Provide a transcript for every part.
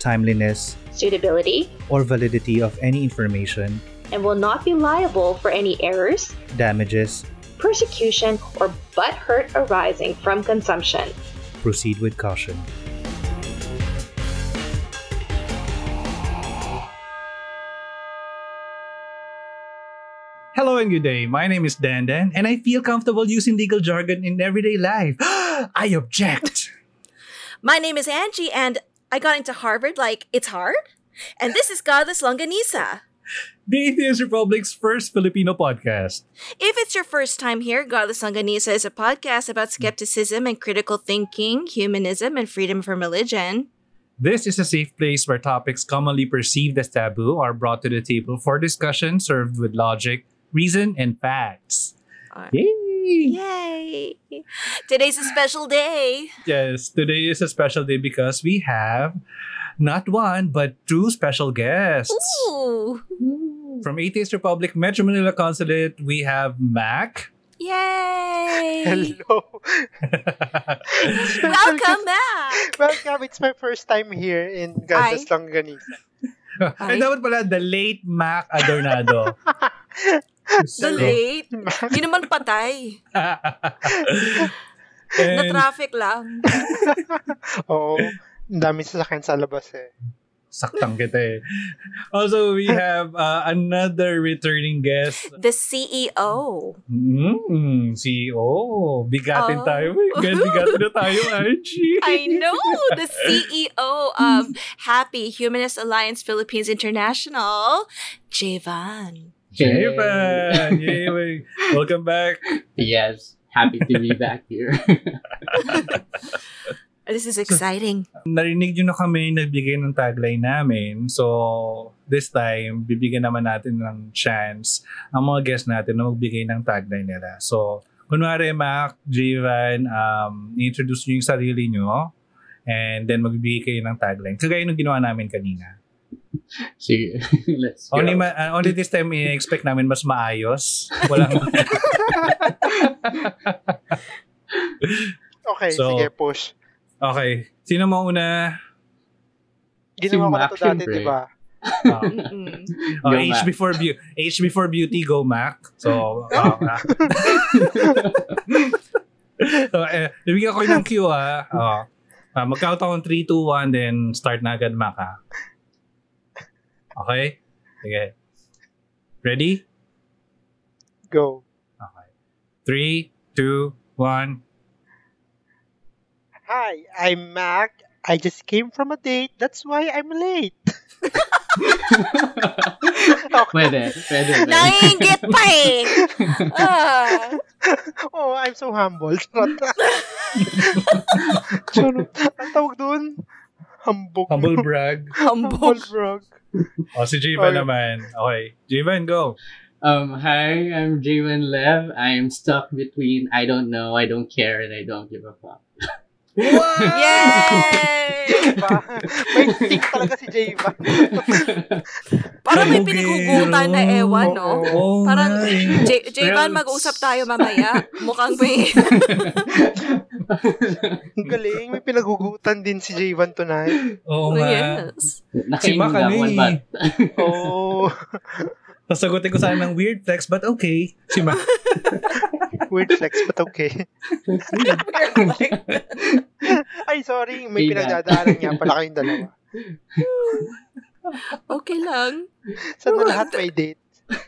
timeliness, suitability, or validity of any information, and will not be liable for any errors, damages, persecution, or butt hurt arising from consumption. proceed with caution. Hello and good day. My name is Dan Dan, and I feel comfortable using legal jargon in everyday life. I object. My name is Angie, and I got into Harvard like it's hard. And this is Godless Longanisa. the Atheist Republic's first Filipino podcast. If it's your first time here, Godless Longanisa is a podcast about skepticism and critical thinking, humanism, and freedom from religion. This is a safe place where topics commonly perceived as taboo are brought to the table for discussion served with logic, reason, and facts. Uh, Yay! Yay! Today's a special day. Yes, today is a special day because we have not one but two special guests. Ooh! From Atheist Republic Metro Manila Consulate, we have Mac. Yay! Hello. Welcome back! Welcome. It's my first time here in Gandas Longanisa. Ay, dapat pala, the late Mac Adornado. The late. Di naman patay. Na And traffic lang. Oo. Ang dami sasakyan sa labas eh. Saktang kita eh. Also, we have uh, another returning guest. The CEO. Mm, CEO. Bigatin Oh. tayo. eh. Bigatin na tayo, Archie. I know the CEO of Happy Humanist Alliance Philippines International, Javan. Japan. Yay. Welcome back. Yes, happy to be back here. This is exciting. Narinig nyo na kami nagbigay ng tagline namin. So, this time, bibigyan naman natin ng chance ang mga guests natin na magbigay ng tagline nila. So, kunwari, Mac, Javan, um, introduce nyo yung sarili nyo and then magbibigay kayo ng tagline. Kagaya nung ginawa namin kanina. Sige, let's go. Only, ma- uh, only this time, i-expect namin mas maayos. Walang... Okay, So, sige, push. Okay. Sino mauna? Ginawa ko na Mac, to dati, di ba? Mm-mm. uh, Go, age Mac. before beau- age before beauty, go Mac. So, uh, uh, so eh, bibigyan ko ng cue ah. Uh, uh, mag-count ako ng 3, 2, 1, then start na agad Mac ah. Okay? Sige. Ready? Go. Okay. 3, 2, 1. Hi, I'm Mac. I just came from a date. That's why I'm late. Pwede, pwede. pwede. Naiingit pa eh. Ah. Oh, I'm so humble. Charot. Charot. Ang tawag doon? Hambog. Humble brag. Humble Humble. brag. O, si Jivan Okay. naman. Okay. Jivan, go. Um, hi, I'm Javen Lev. I am stuck between I don't know, I don't care, and I don't give a fuck. Yay! Diba? May stick talaga si Java. Parang may pinigugutan na ewan, no? Oo Parang, eh. J- Well, mag-usap tayo mamaya. Mukhang may... Ang galing. May pinagugutan din si Javan tonight. Oo nga. yes. Nakainom na one bat. Oh, Sasagutin ko sana ng weird flex, but okay. Si Mac. Weird flex, but okay. Ay, sorry. May pinagdadaanan niya pala kayong dalawa. Okay lang. Sana lahat may date.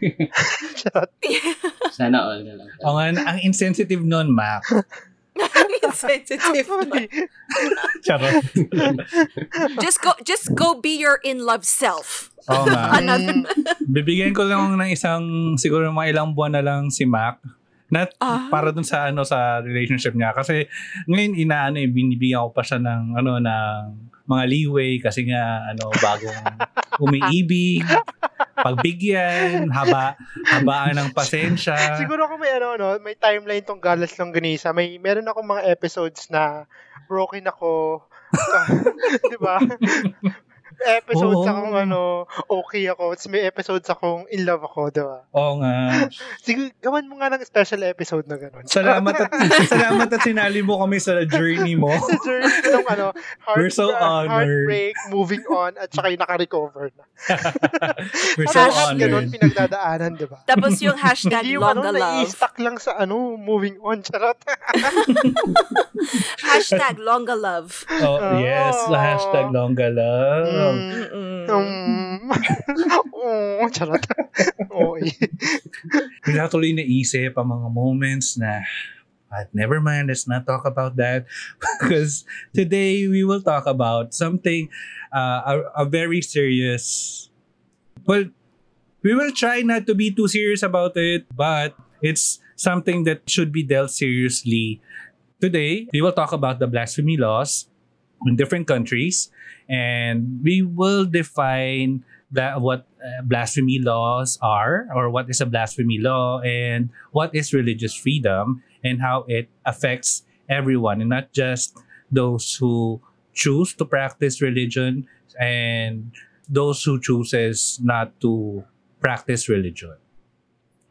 Sana all na lang. O nga, ang insensitive nun, Mac. Insensitive. Sorry. Charot. just go just go be your in love self. Oo nga. Another Mm, Bibigyan ko lang ng isang, siguro mga ilang buwan na lang si Mac Not Ah. para dun sa ano sa relationship niya kasi ngayon inaano eh binibigyan ko pa siya ng ano ng mga leeway kasi nga ano bagong umiibig, pagbigyan, haba habaan ng pasensya. Siguro kung may ano, no, may timeline tong Galas Longganisa, may meron ako mga episodes na broken ako. di ba? Episodes Oo. akong ano, okay ako. Tapos may episodes akong in love ako, di ba? Oo nga. Sige, gawan mo nga ng special episode na gano'n. Salamat at salamat at sinali mo kami sa journey mo. sa journey ko ng ano, heart, We're so honored. heartbreak, moving on, at saka yung naka-recover na. We're so Lahat ganun honored. pinagdadaanan, di ba? Tapos yung hashtag Hindi yung ano, longa love. nai-stuck lang sa ano, moving on, charot. Hashtag longa love. Oh, yes, the hashtag Longa Love. Mm. Um, oh, charot. Okay. Bigla tuloy naisip ang mga moments na but never mind, let's not talk about that. Because today we will talk about something uh, a, a very serious well we will try not to be too serious about it but it's something that should be dealt seriously. Today we will talk about the blasphemy laws in different countries and we will define that what uh, blasphemy laws are or what is a blasphemy law and what is religious freedom and how it affects everyone and not just those who choose to practice religion and those who chooses not to practice religion.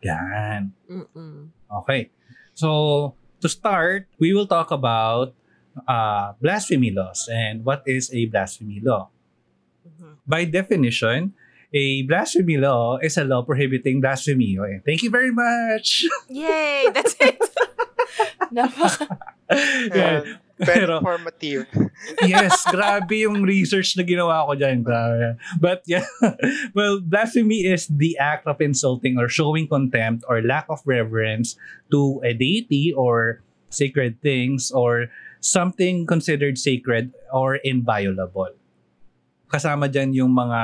Yan. Mm-mm. Okay. So, to start, we will talk about uh, blasphemy laws and what is a blasphemy law. Mhm. By definition, a blasphemy law is a law prohibiting blasphemy. Okay. Thank you very much. Yay! That's it. Napaka- Yeah. Ayan. Very Pero- informative. yes, grabe yung research na ginawa ko dyan. Grabe. But yeah, well, blasphemy is the act of insulting or showing contempt or lack of reverence to a deity or sacred things or something considered sacred or inviolable. Kasama dyan yung mga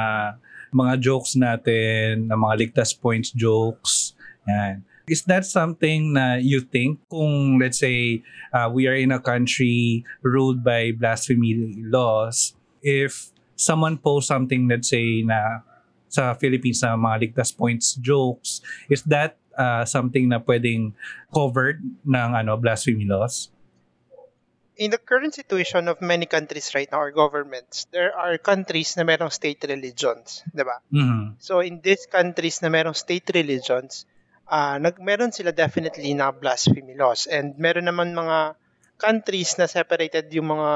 mga jokes natin, na mga ligtas points jokes. Yan. Is that something na you think kung let's say uh, we are in a country ruled by blasphemy laws, if someone posts something, let's say, na sa Philippines na mga ligtas points jokes, is that uh, something na pwedeng covered ng ano blasphemy laws? In the current situation of many countries right now, or governments, there are countries na merong state religions, di ba? Mhm. So in these countries na merong state religions, ah nag meron sila definitely na blasphemy laws and meron naman mga countries na separated yung mga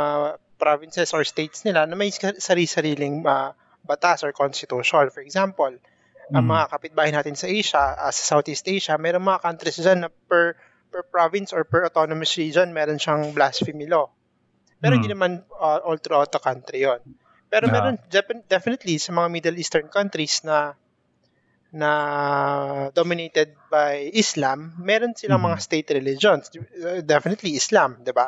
provinces or states nila na may sa- sari-sariling ah, batas or constitution. For example, ang Mhm. mga kapitbahay natin sa Asia, ah, sa Southeast Asia, meron mga countries dyan na per per province or per autonomous region, meron siyang blasphemy law. Pero hindi Mm. naman ah, all throughout the country yon. Pero Ah. meron def- definitely sa mga Middle Eastern countries na na dominated by Islam, meron silang Mhm. mga state religions. Uh, Definitely Islam, 'di ba?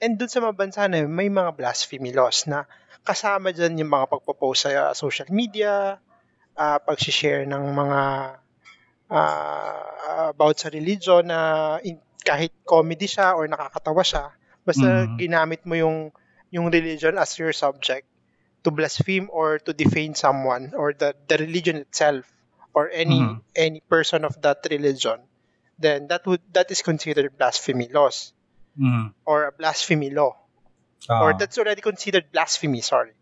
And dun sa mga bansa na may mga blasphemy laws na kasama dyan yung mga pagpo-post sa uh, social media, uh, pag-share ng mga uh, about sa religion na in- kahit comedy siya or nakakatawa siya, basta Mhm. ginamit mo yung yung religion as your subject to blaspheme or to defame someone or the, the religion itself or any Mhm. any person of that religion, then that would that is considered blasphemy laws Mhm. or a blasphemy law Ah. or that's already considered blasphemy, sorry,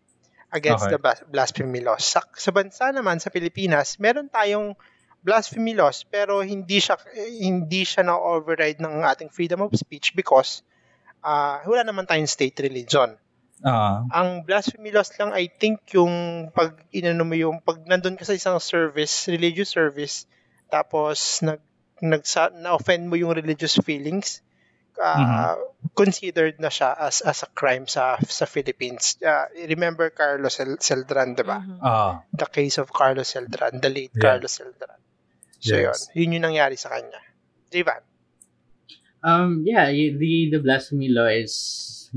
against Okay. the blas- blasphemy laws. Sa, sa bansa naman, sa Pilipinas, meron tayong blasphemy laws pero hindi siya hindi siya na override ng ating freedom of speech because ah wala naman tayong state religion. Ah. Ang blasphemy laws lang I think yung pag inano mo yung pag nandun ka sa isang service, religious service, tapos nag nag na-offend mo yung religious feelings, ah, considered na siya as as a crime sa sa Philippines. Ah, remember Carlos Cel- Celdran, 'di ba? Mhm. Ah. The case of Carlos Celdran, the late Yeah. Carlos Celdran. So Yes. yun, yun yung nangyari sa kanya. Jivan. Um, yeah, the the blasphemy law is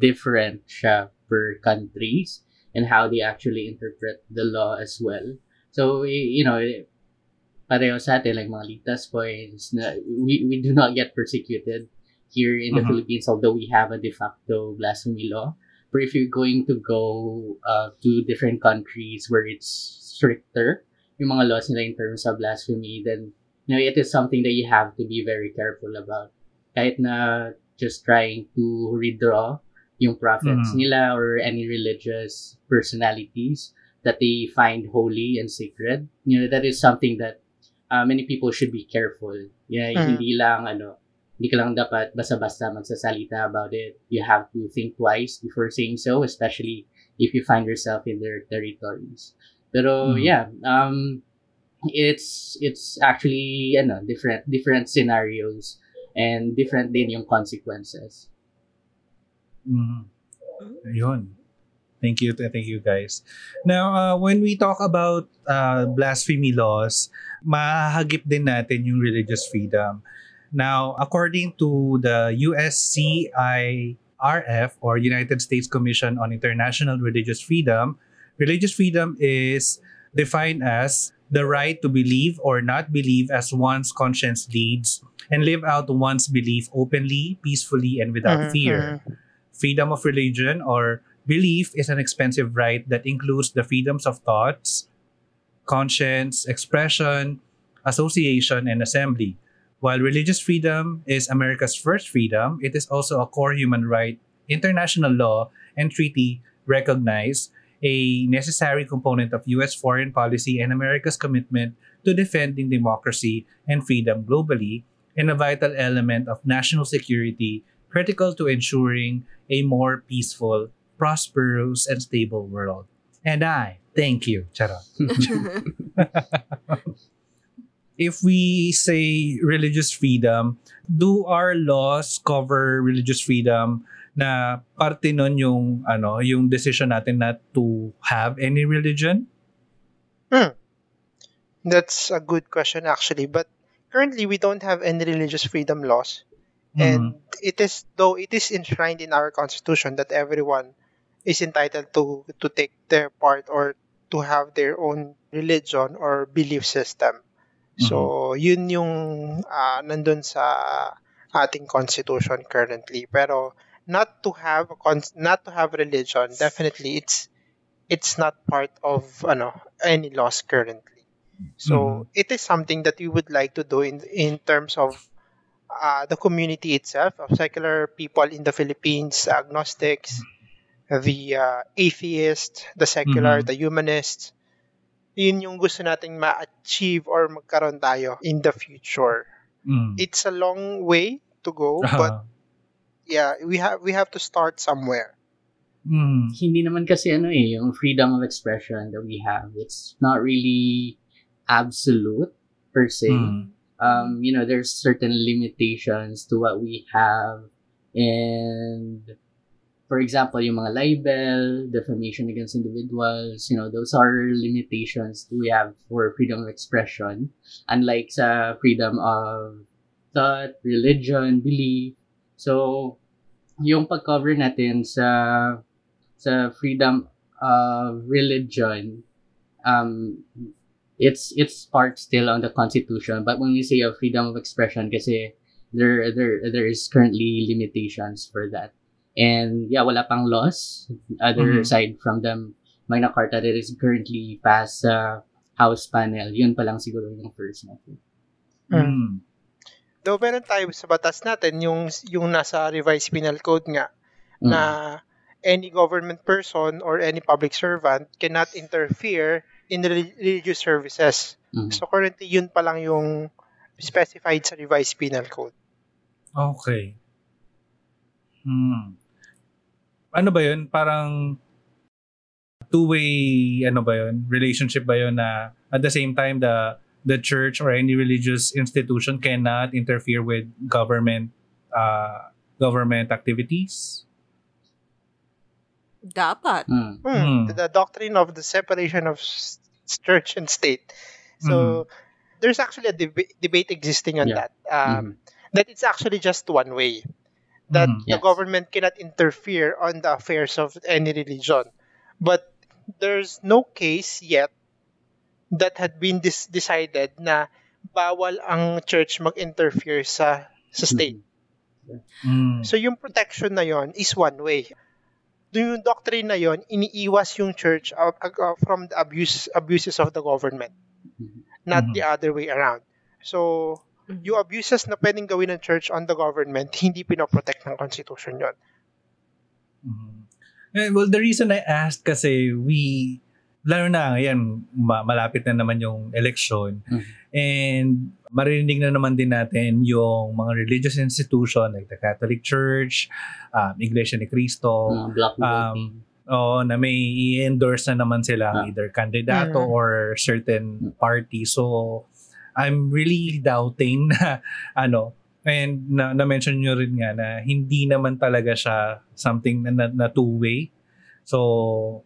different siya per countries and how they actually interpret the law as well. So you know, pareho sa atin, like mga litas points, na we, we do not get persecuted here in the Mhm. Philippines, although we have a de facto blasphemy law. But if you're going to go uh, to different countries where it's stricter, yung mga laws nila in terms of blasphemy, then you know, it is something that you have to be very careful about. Kahit na just trying to redraw yung prophets Mhm. nila or any religious personalities that they find holy and sacred. You know, that is something that uh, many people should be careful. Yeah, Mhm. hindi lang ano, hindi ka lang dapat basta-basta magsasalita about it. You have to think twice before saying so, especially if you find yourself in their territories. Pero Mhm. yeah, um, it's it's actually ano, different different scenarios and different din yung consequences. Mm. Ayun. Thank you, thank you guys. Now, uh, when we talk about uh, blasphemy laws, mahagip din natin yung religious freedom. Now, according to the USCIRF or United States Commission on International Religious Freedom, religious freedom is defined as the right to believe or not believe as one's conscience leads and live out one's belief openly, peacefully, and without Mhm, fear. mhm. Freedom of religion or belief is an expensive right that includes the freedoms of thoughts, conscience, expression, association, and assembly. While religious freedom is America's first freedom, it is also a core human right, international law, and treaty recognize a necessary component of U.S. foreign policy and America's commitment to defending democracy and freedom globally, and a vital element of national security critical to ensuring a more peaceful, prosperous, and stable world. And I thank you. Charot. If we say religious freedom, do our laws cover religious freedom na parte nun yung ano, yung decision natin not to have any religion? That's a good question actually, but currently we don't have any religious freedom laws. Mhm. And it is though it is enshrined in our constitution that everyone is entitled to to take their part or to have their own religion or belief system. So, yun yung ah, nandun sa ating constitution currently. Pero not to have a con- not to have religion, definitely it's it's not part of ano any laws currently. So, it is something that we would like to do in in terms of uh, the community itself of secular people in the Philippines, agnostics, the uh, atheist, the secular, Mhm. the humanist. Yun yung gusto nating ma-achieve or magkaroon tayo in the future. Mm. It's a long way to go, Ah. but yeah, we have we have to start somewhere. Mm. Hindi naman kasi ano eh, yung freedom of expression that we have, it's not really absolute per se. Mm. um, you know, there's certain limitations to what we have. And for example, yung mga libel, defamation against individuals, you know, those are limitations we have for freedom of expression. Unlike sa freedom of thought, religion, belief. So, yung pag-cover natin sa sa freedom of religion, um, it's it's part still on the constitution but when we say of freedom of expression kasi there there there is currently limitations for that and yeah wala pang laws other Mhm. side from the Magna Carta that is currently passed sa House panel yun pa lang siguro yung first natin Mm. Though meron tayo sa batas natin yung yung nasa revised penal code nga Mm. na any government person or any public servant cannot interfere in reli- religious services. Mm. So currently yun pa lang yung specified sa revised penal code. Okay. Hmm. Ano ba yun? Parang two-way, ano ba yun? Relationship ba yun na at the same time the the church or any religious institution cannot interfere with government uh, government activities? Dapat. Mm. Hmm, Hmm. The, the doctrine of the separation of s- church and state. So there's actually a deba- debate existing on Yeah. that. Um, That it's actually just one way. That Mhm. the Yes. government cannot interfere on the affairs of any religion. But there's no case yet that had been dis- decided na bawal ang church mag-interfere sa sa state. Mm. So yung protection na yon is one way. Yung doctrine na yon iniiwas yung church uh, uh, from the abuse abuses of the government, not Mhm. the other way around. So yung abuses na pwedeng gawin ng church on the government, hindi pinoprotect ng constitution yon. Mhm. Eh, Well, the reason I asked kasi we, lalo na ngayon, ma- malapit na naman yung election. Mhm. And marinig na naman din natin yung mga religious institution like the Catholic Church, um, Iglesia ni Cristo, Mga block Um. Oo, na may i-endorse na naman sila Ah. either kandidato Mhm. or certain party. So, I'm really doubting na ano, and na, na-mention nyo rin nga na hindi naman talaga siya something na, na, na two-way. So, mm,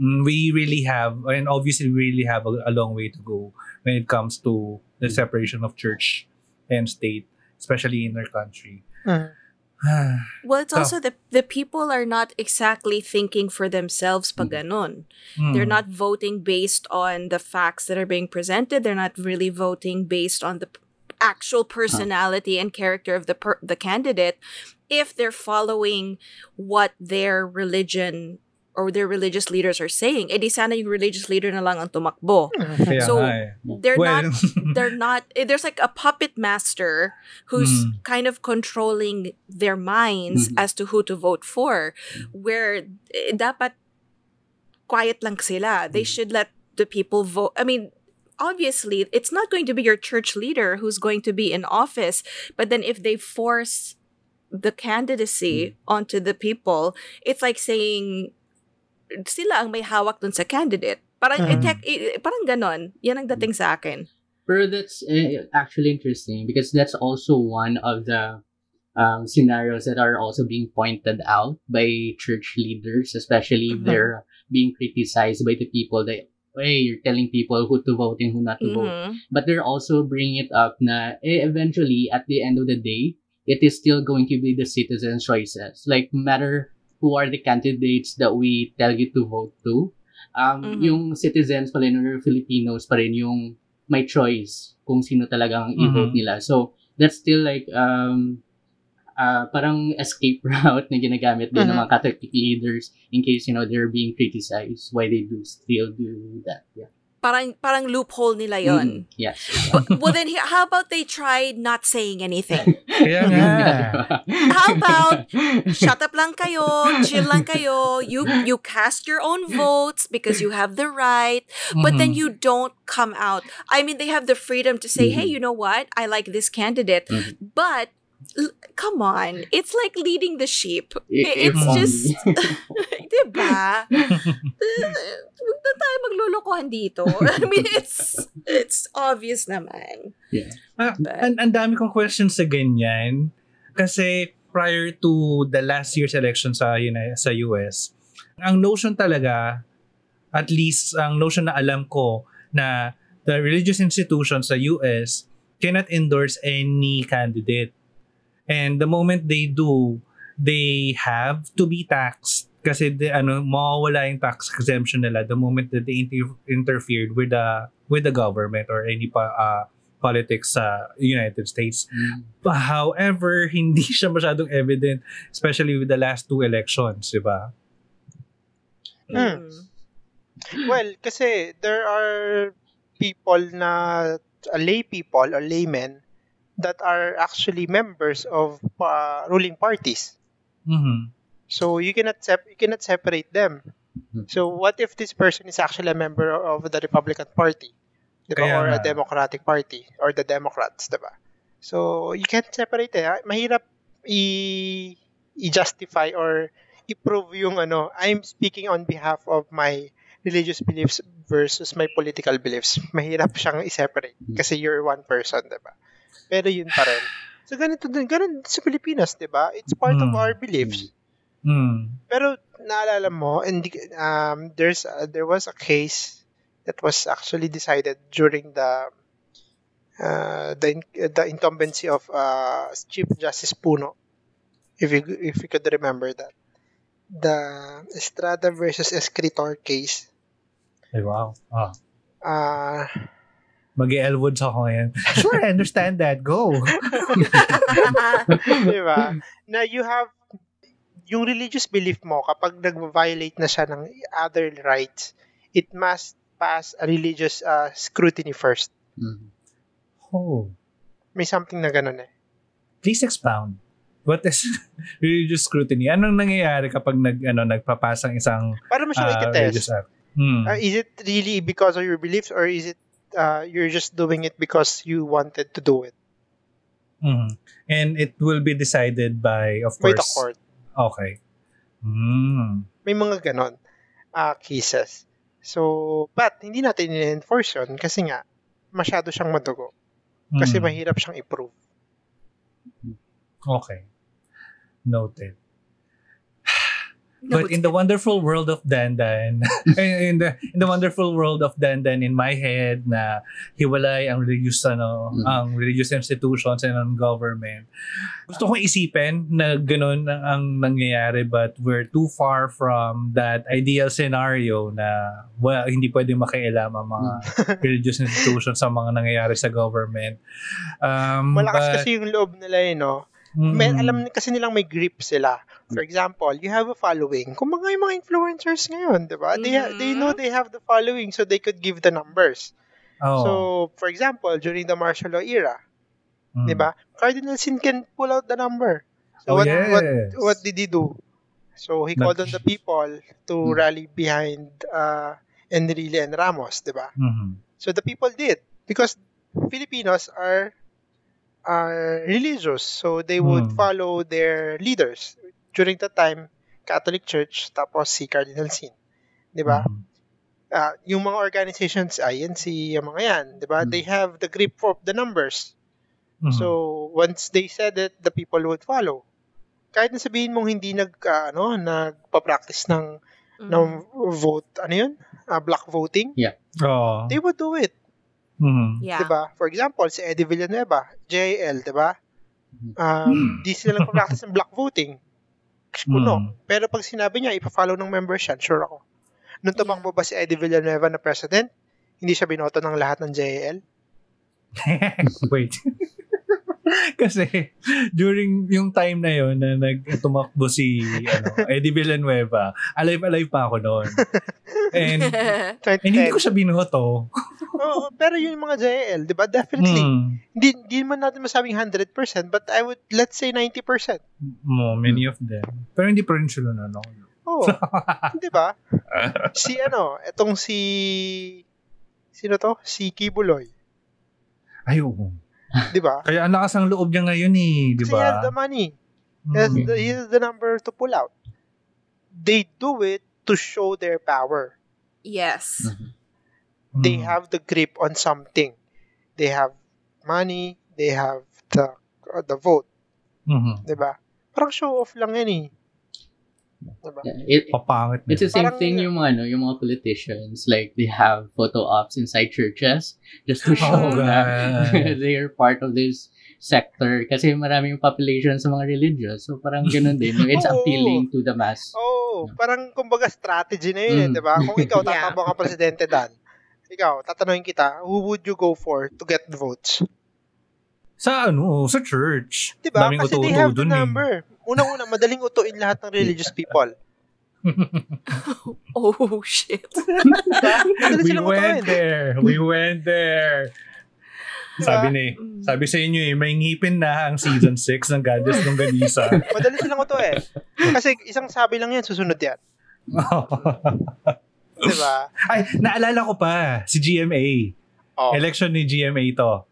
Mm, we really have, and obviously we really have a, a long way to go when it comes to the mm. separation of church and state, especially in our country. Mm. Well, it's also the the people are not exactly thinking for themselves pag ganon. They're Mm. not voting based on the facts that are being presented. They're not really voting based on the actual personality and character of the per- the candidate if they're following what their religion or their religious leaders are saying. Eh di sana yung religious leader na lang ang tumakbo. Kaya So, nga eh. They're Well, not they're not eh, there's like a puppet master who's Mm. kind of controlling their minds Mhm. as to who to vote for where eh, dapat quiet lang sila they Mhm. should let the people vote i mean obviously it's not going to be your church leader who's going to be in office but then if they force the candidacy onto the people it's like saying sila ang may hawak dun sa candidate parang Mhm. eh, eh, parang ganon yan ang dating sa akin Pero that's actually interesting because that's also one of the um, scenarios that are also being pointed out by church leaders, especially if Mhm. they're being criticized by the people that, hey, you're telling people who to vote and who not to vote. Mhm. But they're also bringing it up na eh, eventually, at the end of the day, it is still going to be the citizens' choices. Like, matter who are the candidates that we tell you to vote to, um, Mhm. yung citizens pa rin or Filipinos pa rin yung may choice kung sino talagang i-vote Mhm. nila. So, that's still like, um, uh, parang escape route na ginagamit din ng Mhm. mga Catholic leaders in case, you know, they're being criticized why they do still do that. Yeah. Parang parang loophole nila yon Mm, yes. But- well then he- how about they try not saying anything Kaya nga. How about shut up lang kayo, chill lang kayo. You you cast your own votes because you have the right, but then Mhm. you don't come out. I mean, they have the freedom to say, "Hey, Mhm. you know what? I like this candidate." Mhm. But l- come on, it's like leading the sheep. It's just, only. diba? Huwag na tayo maglulukohan dito. I mean, it's it's obvious naman. yeah. Ah, But- ang, ang dami kong questions sa ganyan. Kasi prior to the last year's election sa, Uni- sa US, ang notion talaga, at least ang notion na alam ko, na the religious institutions sa US cannot endorse any candidate. And the moment they do, they have to be taxed kasi the, ano mawawala yung tax exemption nila the moment that they inter- interfered with the with the government or any pa, uh, politics sa United States. Mm. However, hindi siya masyadong evident, especially with the last two elections, di ba? Hmm. Mm. Well, kasi there are people na uh, lay people or laymen that are actually members of uh, ruling parties. Mhm. So you cannot sep- you cannot separate them. Mhm. So what if this person is actually a member of the Republican Party, diba? Kaya or a. Democratic Party or the Democrats, diba? So you can't separate it. ah. Mahirap i i-justify or i-prove yung ano, I'm speaking on behalf of my religious beliefs versus my political beliefs. Mahirap siyang i-separate kasi you're one person, diba? Pero yun pa rin. So ganito din, ganun sa Pilipinas, diba? It's part of Hmm. our beliefs. Mm. Pero naalala mo, hindi, um, there's uh, there was a case that was actually decided during the uh, the the incumbency of uh, Chief Justice Puno, if you if you could remember that, the Estrada versus Escritor case. Ay, wow. Ah. Ah, mag elwoods ako ngayon. Sure, I understand that. Go. di ba? Na you have yung religious belief mo kapag nag-violate na siya ng other rights, it must pass a religious uh, scrutiny first. Mhm. Oh. May something na ganun eh. Please expound. What is religious scrutiny? Anong nangyayari kapag nag ano nagpapasang isang Para mo siya uh, religious act? Hmm. Uh, is it really because of your beliefs or is it uh, you're just doing it because you wanted to do it? Mhm. And it will be decided by, of course. court. Okay. Hmm. May mga ganon uh, cases. So, but hindi natin in-enforce yun kasi nga, masyado siyang madugo. Kasi Hmm. mahirap siyang i-prove. Okay. Noted. But in the wonderful world of Dandan, in the in the wonderful world of Dandan in my head na hiwalay ang religious ano, Mm. ang religious institutions and ang government. Gusto kong isipin na ganun ang, ang nangyayari but we're too far from that ideal scenario na well, hindi pwedeng makialam ang mga religious institutions sa mga nangyayari sa government. Um, Malakas but- kasi yung loob nila eh, no? May, Mm. alam kasi nilang may grip sila. For example, you have a following. Kung mga yung mga influencers ngayon, di ba? They, ha- they know they have the following so they could give the numbers. Oh. So, for example, during the martial law era, Mm. di ba? Cardinal Sin can pull out the number. So, Oh, what, yes. what, what did he do? So, he called on the people to Hmm. rally behind uh, Enrile and Ramos, di ba? Mhm. So, the people did. Because Filipinos are religious. So, they would Hmm. follow their leaders. During that time, Catholic Church, tapos si Cardinal Sin. Di ba? Mhm. Ah, yung mga organizations, INC, yung mga yan, di ba? Hmm. They have the grip of the numbers. Mhm. So, once they said it, the people would follow. Kahit na sabihin mong hindi nag, ah, ano, nagpa-practice ng, ng vote, ano yun? Ah, block voting, Oh. they would do it. Mhm. Yeah. Diba? For example, si Eddie Villanueva, JL, diba? Um, di sila lang practice ng block voting. Kuno. Mm. Pero pag sinabi niya, ipa-follow ng members yan, sure ako. Nung tumakbo ba si Eddie Villanueva na president, hindi siya binoto ng lahat ng JL? Wait. Kasi during yung time na yon na nagtumakbo si ano, Eddie Villanueva, alive-alive pa ako noon. And, and hindi ko siya binoto. Oo, pero yun yung mga JL, di ba? Definitely. Hmm. Hindi, hindi man natin masabing 100%, but I would, let's say 90%. Mo, many of them. Pero hindi pa rin sila ano. Oo. di ba? Si ano, etong si, sino to? Si Kibuloy. Ay, oo. Di ba? Kaya ang lakas ng loob niya ngayon eh, di Kasi he has ba? the money. He has Mm. the, he has the number to pull out. They do it to show their power. yes. They Mm. have the grip on something. They have money. They have the uh, the vote. Mhm. Di ba? Parang show off lang yan eh. Di ba? Yeah, it, Papangit na. It's the same Parang- thing yung mga, ano, yung mga politicians, like they have photo ops inside churches just to show Oh, that God. they are part of this sector kasi maraming population sa mga religious. So parang ganun din. It's Oo. appealing to the mass. Oh, parang kumbaga strategy na yun, eh, Mm. di ba? Kung ikaw Yeah. tatakbo ka presidente Dan, ikaw, tatanungin kita, who would you go for to get the votes? Sa ano, sa church. Di ba? Daming Kasi they have the eh. number. Unang-una, madaling utuin lahat ng religious people. Oh, shit. Diba? We went utuin. there. We went there. Sabi ni, Mm. sabi sa inyo eh, may ngipin na ang season 6 ng Goddess ng Ganisa. Madali silang utuin. Kasi isang sabi lang yan, susunod yan. Di ba? Ay, naalala ko pa, si GMA. Oh. Election ni GMA to.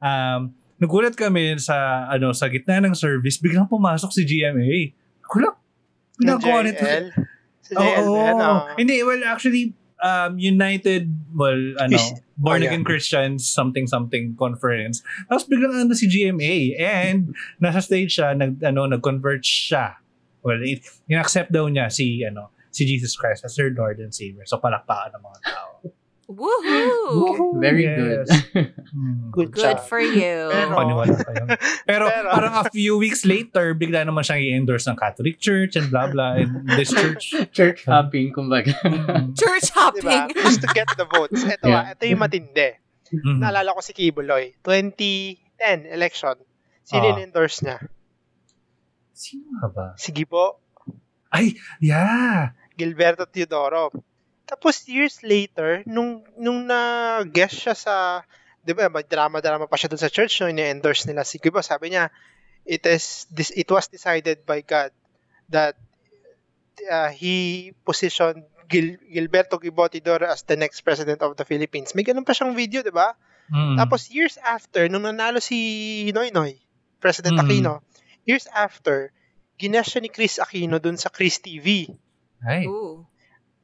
Um, nagulat kami sa ano sa gitna ng service, biglang pumasok si GMA. Kulak. Ginagawa nito. Si. JL oh. Hindi, well, actually, um, United, well, ano, Born oh, Again Christians something something conference. Tapos biglang ano si GMA and nasa stage siya, nag, ano, nag-convert siya. Well, it, in-accept daw niya si, ano, si Jesus Christ as her Lord and Savior. So, palakpakan ng mga tao. Woohoo! Very Yes. good. Hmm. Good, Good job. for you. Pero- Paniwala. Pero, Pero- parang a few weeks later, bigla naman siyang i-endorse ng Catholic Church and blah blah and this church. Church hopping, kumbaga. Mm. Church Diba? hopping. Just to get the votes. Ito, Yeah. ah, ito yung matindi. Mm. Naalala ko si Kibuloy. 2010 election. Sino Ah. endorse niya? Sino nga ba? Si Gibo Ay, yeah. Gilberto Teodoro. Tapos years later, nung nung na-guest siya sa 'di ba, may drama-drama pa siya dun sa church no, ini-endorse nila si Gibo. Sabi niya, it is this it was decided by God that uh, he positioned Gil, Gilberto Gibo Teodoro as the next president of the Philippines. May ganun pa siyang video, 'di ba? Mm. Tapos years after, nung nanalo si Noy Noy, President Mm. Aquino, years after, siya ni Chris Aquino dun sa Chris TV. Ay. Ooh.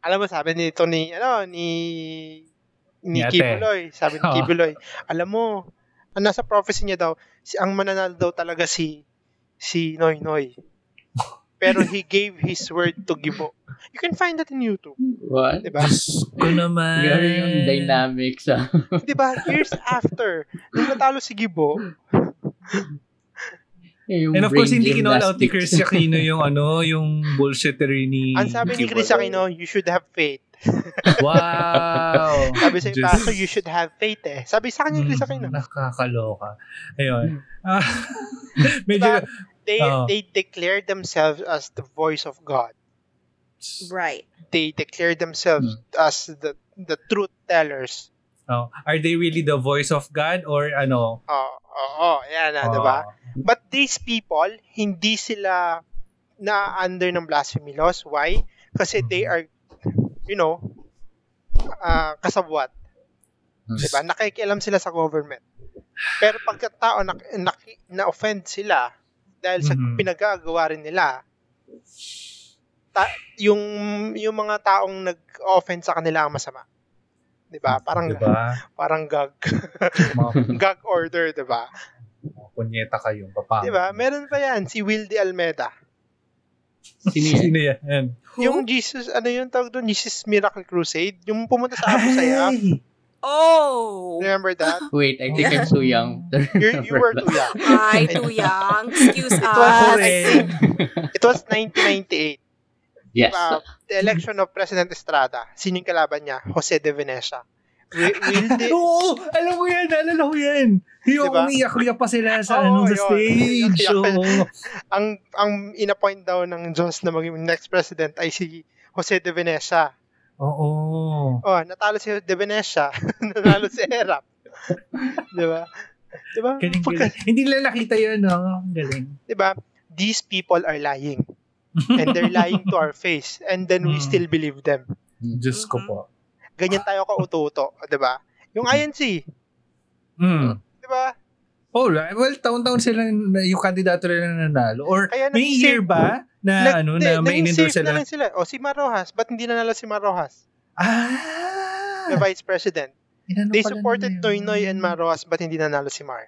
Alam mo, sabi nito ni, ano, ni, ni Ni. Kibuloy. Sabi ni Oo. Kibuloy, alam mo, ang nasa prophecy niya daw, si, ang mananalo daw talaga si, si Noy Noy. Pero he gave his word to Gibo. You can find that in YouTube. What? Diba? Ko naman. Gano'n yung dynamics. ah. diba? Years after, nung natalo si Gibo, yung And of course, hindi kinall out ni. Chris Aquino yung ano, yung bullshittery ni ang sabi ni Chris. Aquino, you should have faith. Wow! Sabi sa pastor, you should have faith eh. Sabi sa kanya ni Chris Mm, Aquino. Nakakaloka. Ayun. Ah, medyo, They, Oo. they declare themselves as the voice of God. Right. They declare themselves as the the truth tellers. oh, are they really the voice of God or ano? Oo, oo, yan na, Oh, diba? But these people, hindi sila na under ng blasphemy laws. Why? Kasi they are, you know, uh, kasabwat. Diba? Nakikialam sila sa government. Pero pagkatao na, na, na-offend sila dahil sa Mhm. pinagagawa rin nila, ta- yung yung mga taong nag-offend sa kanila ang masama. 'Di ba? Parang Diba? parang gag gag order, 'di ba? Mga punyeta kayong papa. 'Di ba? Meron pa 'yan si Wildy Almeida. Sino yan? Sino yan? Yung Jesus, ano yung tawag doon? Jesus Miracle Crusade. Yung pumunta sa Abu Sayyaf. Ay! Oh! Remember that? Wait, I think I'm too young. to You, were too young. Ay, too young. Excuse It was us. Correct. It was 1998. Yes. Uh, the election of President Estrada. Sino yung kalaban niya? Jose de Venecia. Wi- Wilde, Oo! Alam mo yan! Alala ko yan! Yung Diba? umiyak-uyak pa sila sa, Oo, ano, sa yun. stage. Oo. ang ang inappoint daw ng Diyos na maging next president ay si Jose de Venecia. Oo. Oh, natalo si de Venecia. natalo si Erap. 'Di ba? 'Di ba? Galing. Hindi nila nakita yun, no? Ang Galing. 'Di ba? These people are lying. And they're lying to our face. And then we Mm. still believe them. Diyos ko po. Ganyan tayo ka-uto-uto. 'Di ba? Yung INC. Mm. 'Di ba? Oh, right. well, taon-taon sila yung kandidato nila na nanalo. Or Kaya may year ba na Nag- ano na may in-endorse safe na sila? sila. O, si Marojas. Ba't hindi nanalo si Marojas? Ah! The vice president. Inano They supported nila yun. Noy Noy and Marojas ba't hindi nanalo si Mar?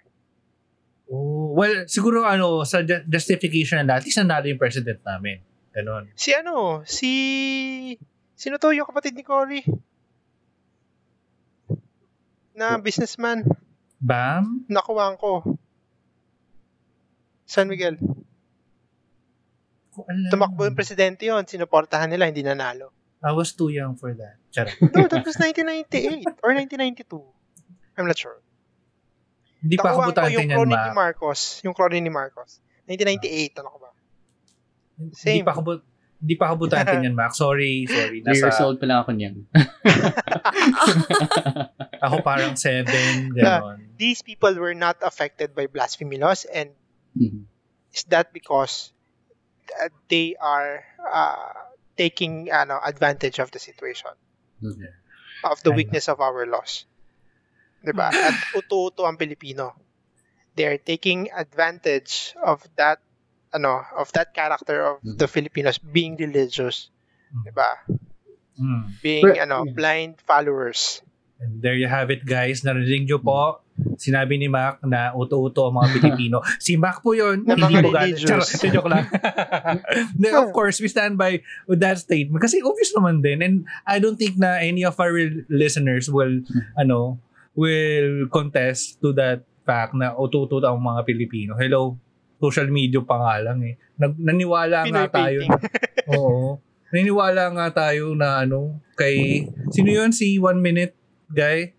Oh, well, siguro ano, sa ju- justification na at least nanalo yung president namin. Ganon. Si ano? Si... Sino to yung kapatid ni Cory? Na businessman. Bam? Nakuhaan ko. San Miguel. Ko alam. Tumakbo yung presidente yon Sinuportahan nila, hindi nanalo. I was too young for that. Charot. No, that was 1998 or 1992. I'm not sure. Hindi pa Nakuhaan ko kabutante yung niyan, crony ma. ni Marcos. Yung crony ni Marcos. 1998, ano ko ba? Hindi Same. pa kabut hindi pa kabutante niyan, Mac. Sorry, sorry. Three years Nasa, old pa lang ako niyan. ako parang seven, ganon. These people were not affected by blasphemy laws and Mhm. is that because uh, they are uh, taking ano advantage of the situation Mhm. of the weakness of our laws 'di ba at uto-uto ang Pilipino they are taking advantage of that ano of that character of Mhm. the Filipinos being religious 'di ba Mm. being Pero- ano yeah. blind followers And there you have it guys. Narinig nyo po. Sinabi ni Mac na uto-uto ang mga Pilipino. si Mac po yun. Na hindi mo. Charot, joke lang. Then, of course, we stand by with that statement. Kasi obvious naman din. And I don't think na any of our listeners will, ano, will contest to that fact na uto-uto ang mga Pilipino. Hello, social media pa nga lang eh. Nag, naniwala nga Pinoy tayo. painting. Oo. Naniniwala nga tayo na ano, kay, sino yun? Si One Minute Guy?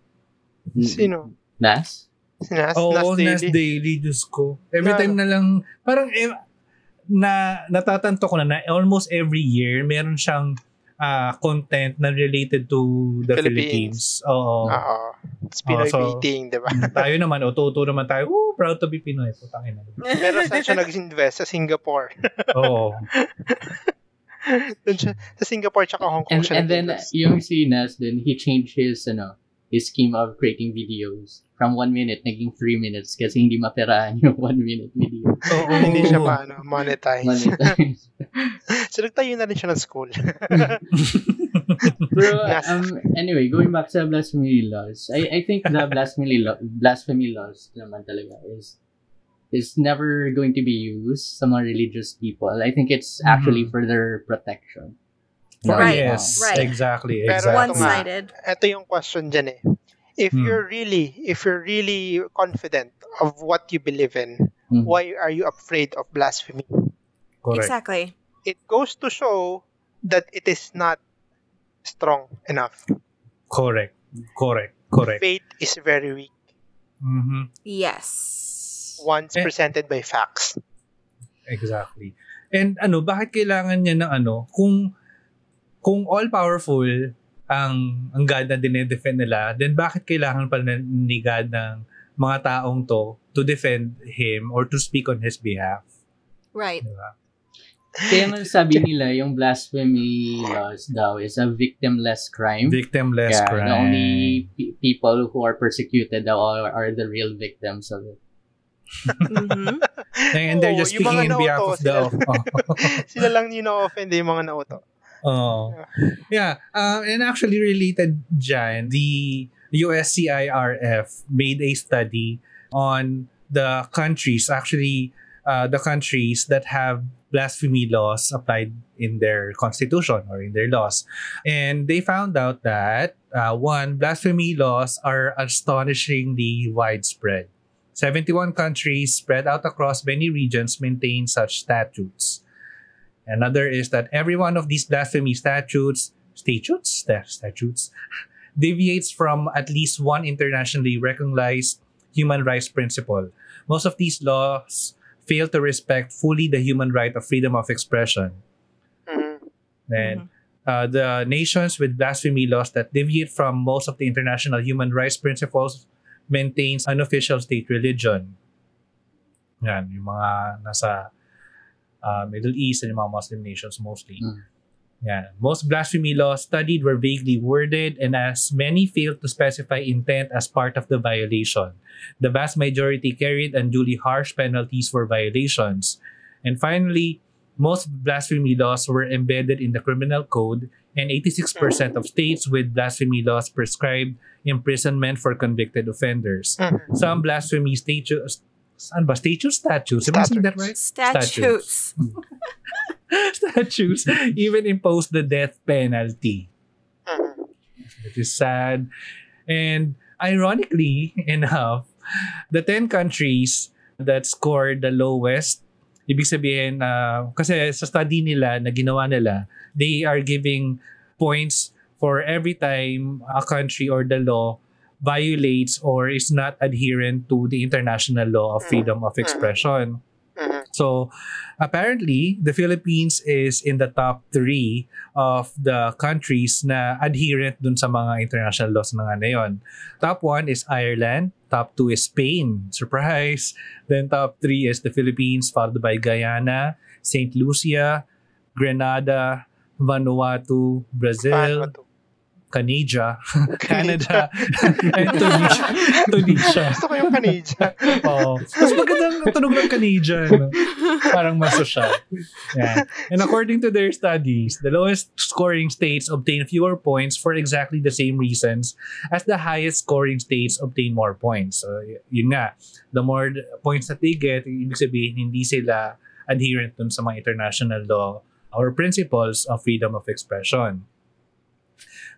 Sino? Nas? Nas, Oo, Nas Nas Daily. Daily, Diyos ko. Every Na- time na lang, parang eh, na natatanto ko na na almost every year, meron siyang ah, content na related to the Philippines. Philippines. Oo. Oo. It's Pinoy Oh, so- painting, di ba? tayo naman, ututo naman tayo. Ooh, proud to be Pinoy. Putang ina. Pero saan siya nag-invest? Sa Singapore. Oo. Doon siya, sa Singapore tsaka Hong Kong And, siya and then, yung si Nas, then he changed his, ano, his scheme of creating videos from one minute, naging three minutes kasi hindi maperahan yung one minute video. Oo. Hindi siya pa ano, monetize. Monetize. so nagtayo na rin siya ng school. Pero, Nas. um, anyway, going back sa blasphemy laws, I, I think the blasphemy, law, blasphemy laws naman talaga is is never going to be used sa mga religious people. I think it's actually Mhm. for their protection. Right, yes, right. exactly. Pero exactly. One-sided. Ito yung question dyan eh. If Hmm. you're really, if you're really confident of what you believe in, Mhm. why are you afraid of blasphemy? Correct. Exactly. It goes to show that it is not strong enough. Correct. Correct. Correct. Faith is very weak Mhm. Yes. once Eh. presented by facts. Exactly. And ano, bakit kailangan niya ng ano, kung kung all powerful ang ang God na dinedefend nila, then bakit kailangan pa na- ni God ng mga taong to to defend him or to speak on his behalf? Right. Diba? Kaya nga sabi nila, yung blasphemy laws daw is a victimless crime. Victimless yeah, crime. the only pe- people who are persecuted daw are, are the real victims of it. hmm And they're just yung speaking mga in behalf of the... sila- Sila lang yung na-offend yung mga nauto. Oh. Yeah. Uh, and actually related dyan, the USCIRF made a study on the countries, actually uh, the countries that have blasphemy laws applied in their constitution or in their laws. And they found out that, uh, one, blasphemy laws are astonishingly widespread. 71 countries spread out across many regions maintain such statutes. Another is that every one of these blasphemy statutes, statutes, Sta- statutes, deviates from at least one internationally recognized human rights principle. Most of these laws fail to respect fully the human right of freedom of expression. Mhm. Then, uh, the nations with blasphemy laws that deviate from most of the international human rights principles maintains unofficial state religion. Yan, yung mga nasa uh, Middle East and yung mga Muslim nations mostly. Mm. Yeah. Most blasphemy laws studied were vaguely worded and as many failed to specify intent as part of the violation. The vast majority carried unduly harsh penalties for violations. And finally, most blasphemy laws were embedded in the criminal code and 86% of states with blasphemy laws prescribed imprisonment for convicted offenders. Mhm. Some blasphemy statutes Saan ba? Statutes? Statutes? Am I saying that right? Statutes. statutes even impose the death penalty, Mhm. which is sad. And ironically enough, the 10 countries that scored the lowest, ibig sabihin, uh, kasi sa study nila na ginawa nila, they are giving points for every time a country or the law violates or is not adherent to the international law of freedom of expression. Mhm. So apparently, the Philippines is in the top three of the countries na adherent dun sa mga international laws na nga na yun. Top one is Ireland. Top two is Spain. Surprise! Then top three is the Philippines, followed by Guyana, St. Lucia, Grenada, Vanuatu, Brazil, to? Canada, Canada, and Tunisia. Tunisia. Gusto ko yung Canadian. Oo. Mas magandang tunog ng Canadian. No? Parang masosyal. Yeah. And according to their studies, the lowest scoring states obtain fewer points for exactly the same reasons as the highest scoring states obtain more points. So, yun nga. The more points that they get, ibig sabihin, hindi sila adherent dun sa mga international law or principles of freedom of expression.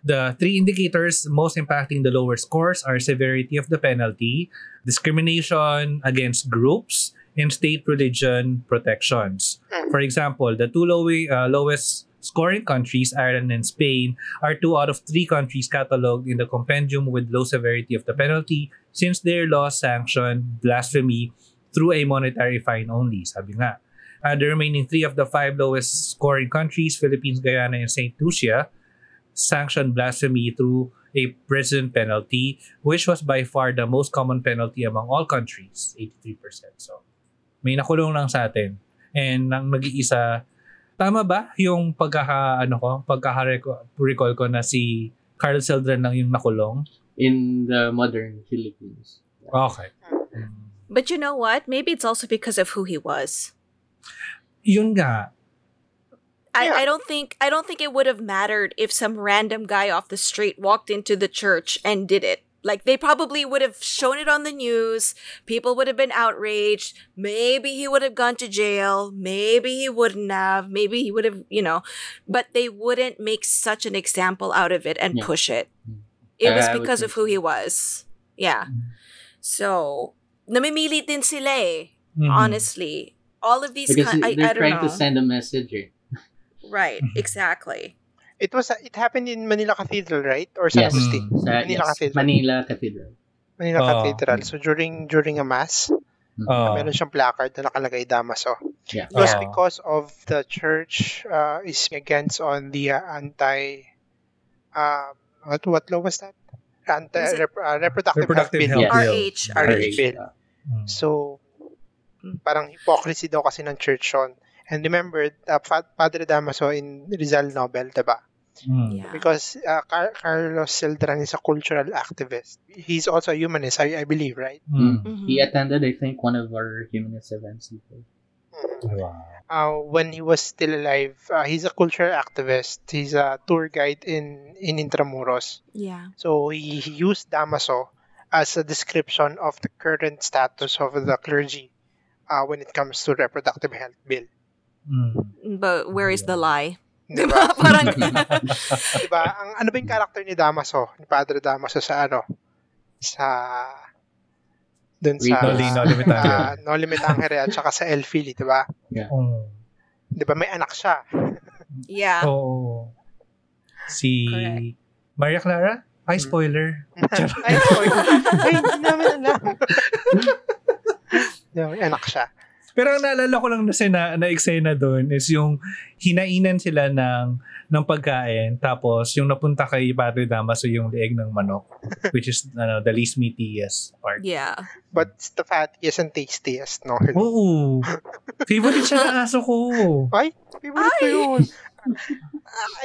The three indicators most impacting the lower scores are severity of the penalty, discrimination against groups, and state religion protections. For example, the two low, uh, lowest scoring countries, Ireland and Spain, are two out of three countries cataloged in the compendium with low severity of the penalty since their laws sanction blasphemy through a monetary fine only. Sabi nga. Uh, the remaining three of the five lowest scoring countries, Philippines, Guyana, and St. Lucia, sanctioned blasphemy through a prison penalty, which was by far the most common penalty among all countries, 83%. So, may nakulong lang sa atin. And ang nag-iisa, tama ba yung pagkaka, ano ko, pagkaka-recall ko na si Carl Celdran lang yung nakulong? In the modern Philippines. Okay. But you know what? Maybe it's also because of who he was. Yun nga. I, Yeah. I don't think I don't think it would have mattered if some random guy off the street walked into the church and did it. Like they probably would have shown it on the news. People would have been outraged. Maybe he would have gone to jail. Maybe he wouldn't have. Maybe he would have, you know, but they wouldn't make such an example out of it and Yeah. push it. Mm. It was I because of who he was. Yeah. Mm. So, namimili din sila eh, Mhm. honestly. All of these Because I, they're I trying know. to send a message. Eh. Right, Mhm. exactly. It was it happened in Manila Cathedral, right? Or San Yes. Agustin? Mm. Sa, Manila yes, Cathedral. Manila Cathedral. Manila Oh. Cathedral. So during during a mass, Oh. meron siyang placard na nakalagay Damaso. Yeah. It was Oh. because of the church uh, is against on the uh, anti um what what law was that? Anti Was rep, uh, reproductive, Reproductive health bill. health bill. RH. RH RH. bill. uh, Mm. So parang hypocrisy daw kasi ng church yun. And remember, uh, Padre Damaso in Rizal Nobel, diba? Mm. Yeah. Because uh, Car- Carlos Celdran is a cultural activist. He's also a humanist, I, I believe, right? Mm. Mhm. He attended, I think, one of our humanist events. before. Wow. Uh, when he was still alive, uh, he's a cultural activist. He's a tour guide in, in Intramuros. Yeah. So he, he used Damaso as a description of the current status of the clergy uh, when it comes to reproductive health bill. Mm. But where is the lie? Diba? Parang diba? Ang ano ba yung character ni Damaso? Ni Padre Damaso sa ano? Sa dun sa Rito. Noli, Noli Me Tangere. ah, Noli Me Tangere at saka sa El Fili, diba? Mm. Diba may anak siya? yeah. Oo. Si Correct. Maria Clara? Ay, spoiler. Ay, sorry. Ay, hindi namin alam. Diba, may anak siya. Pero ang naalala ko lang na, sina, na eksena doon is yung hinainan sila ng, ng pagkain tapos yung napunta kay Padre Damaso yung leeg ng manok which is ano, the least meatiest part. Yeah. But it's the fattiest and tastiest, no? Oo. Favorite siya ng aso ko. Ay, favorite ko yun.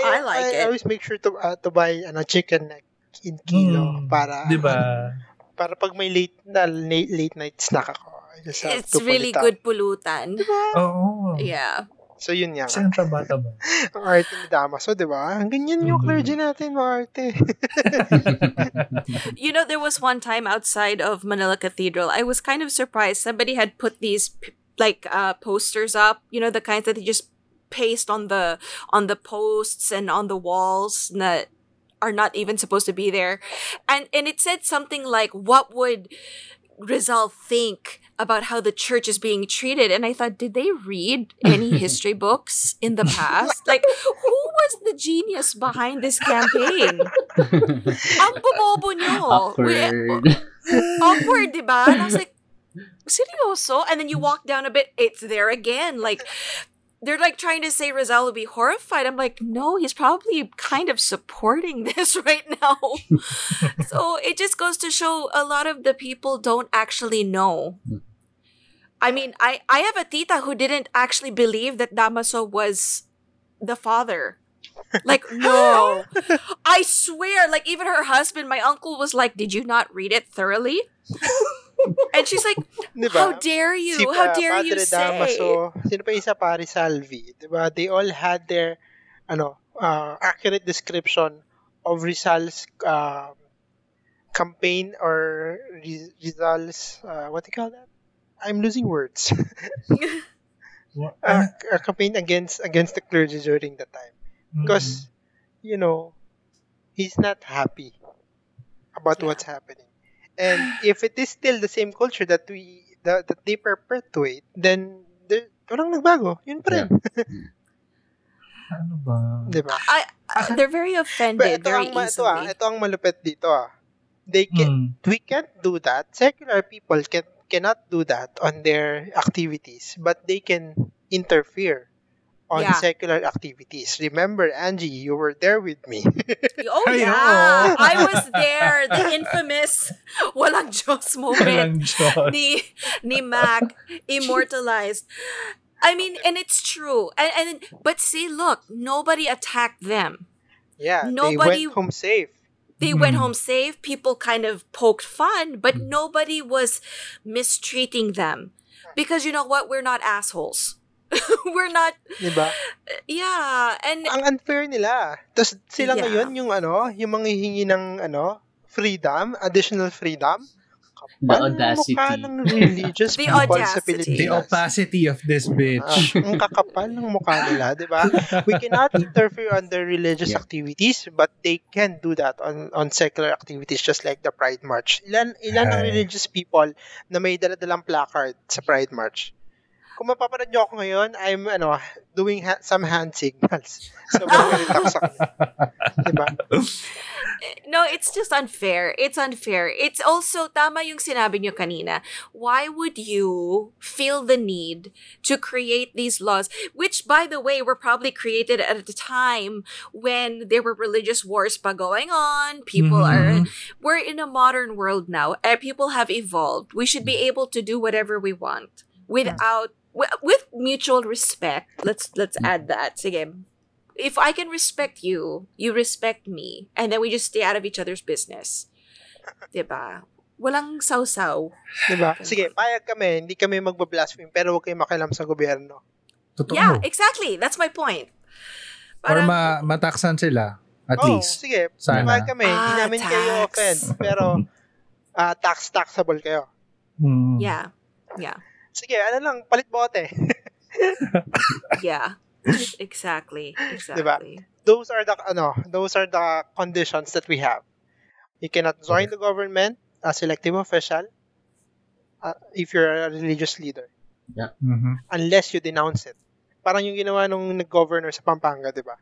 I like I, it. always make sure to uh, to buy ano chicken neck in kilo Mm. para Di ba? para pag may late na late, late night snack ako. I just have It's really it good pulutan. Oo. Yeah. So yun yan. Kasi ang trabata ba? Ang arte ni Damaso, di ba? Ang ganyan yung Mhm. clergy natin, mga arte. You know, there was one time outside of Manila Cathedral, I was kind of surprised. Somebody had put these like uh, posters up. You know, the kinds that they just paste on the on the posts and on the walls that are not even supposed to be there, and and it said something like, "What would Rizal think about how the church is being treated?" And I thought, did they read any history books in the past? Like, who was the genius behind this campaign? Ang bobobo nyo. Awkward. awkward, di ba? And I was like, seryoso? And then you walk down a bit, it's there again. Like, they're like trying to say Rizal would be horrified. I'm like, no, he's probably kind of supporting this right now. so it just goes to show a lot of the people don't actually know. Hmm. I mean, I, I have a tita who didn't actually believe that Damaso was the father. Like, no. I swear, like even her husband, my uncle was like, "Did you not read it thoroughly?" And she's like, Di "How dare you? Si How pa- dare you say?" Damaso, sino pa isa pare Salvi, 'di ba? They all had their ano, uh, accurate description of Rizal's uh, campaign or Riz- Rizal's uh, what do you call that? I'm losing words. What? uh, a campaign against against the clergy during that time because you know he's not happy about Yeah. what's happening and if it is still the same culture that we that, that they perpetuate then there, walang nagbago. Yun pa rin. Ano ba? di ba I, I- they're very But offended ito very ang, ma- ito, ah, easily. ito ang malupit dito ah. They can Mm. we can't do that. Secular people can cannot do that on their activities but they can interfere on Yeah. secular activities remember Angie you were there with me Oh yeah. I was there. The infamous walang Diyos moment Walang Diyos. ni ni Mac immortalized. I mean, and it's true. And, and but see, look, nobody attacked them. Yeah, Nobody- they went home safe. They went Hmm. home safe. People kind of poked fun, but nobody was mistreating them. Because you know what? We're not assholes. We're not, Di ba? yeah. And Ang unfair nila. Tapos sila Yeah. ngayon, yung ano, yung mga hihingi ng ano, freedom, additional freedom. The ng audacity. mukha ng religious The people sa audacity. Pilipinas. The opacity of this bitch. Ah, ang kakapal ng mukha nila, di ba? We cannot interfere on their religious Yeah. activities, but they can do that on on secular activities just like the Pride March. Ilan ilan ang Ay. religious people na may dala-dalang placard sa Pride March? Kung mapapanood nyo ako ngayon, I'm ano, doing ha- some hand signals. So, mag-relax ako. Diba? No, it's just unfair. It's unfair. It's also, tama yung sinabi nyo kanina. Why would you feel the need to create these laws, which, by the way, were probably created at a time when there were religious wars pa going on. People are, Mhm. we're in a modern world now. And people have evolved. We should be able to do whatever we want without, wi- with mutual respect. Let's, let's add that. Sige, if I can respect you, you respect me, and then we just stay out of each other's business. 'Di ba? Walang sausaw. Diba? Sige, payag kami, hindi kami magbablaspheme, pero huwag kayong makialam sa gobyerno. Totoo. Yeah, exactly. That's my point. Or Parang- ma mataksan sila. At oh, least. sige, Sana. payag kami, hindi Ah, namin kayo tax. offend, pero ah, tax-taxable kayo. Mm. yeah. Yeah. Sige, ano lang, palit bote. Yeah. exactly. Diba? Exactly. those are the ano, those are the conditions that we have. You cannot join the government as elective official uh, if you're a religious leader Mhm. unless you denounce it. Parang yung ginawa nung nag-governor sa Pampanga, 'di ba?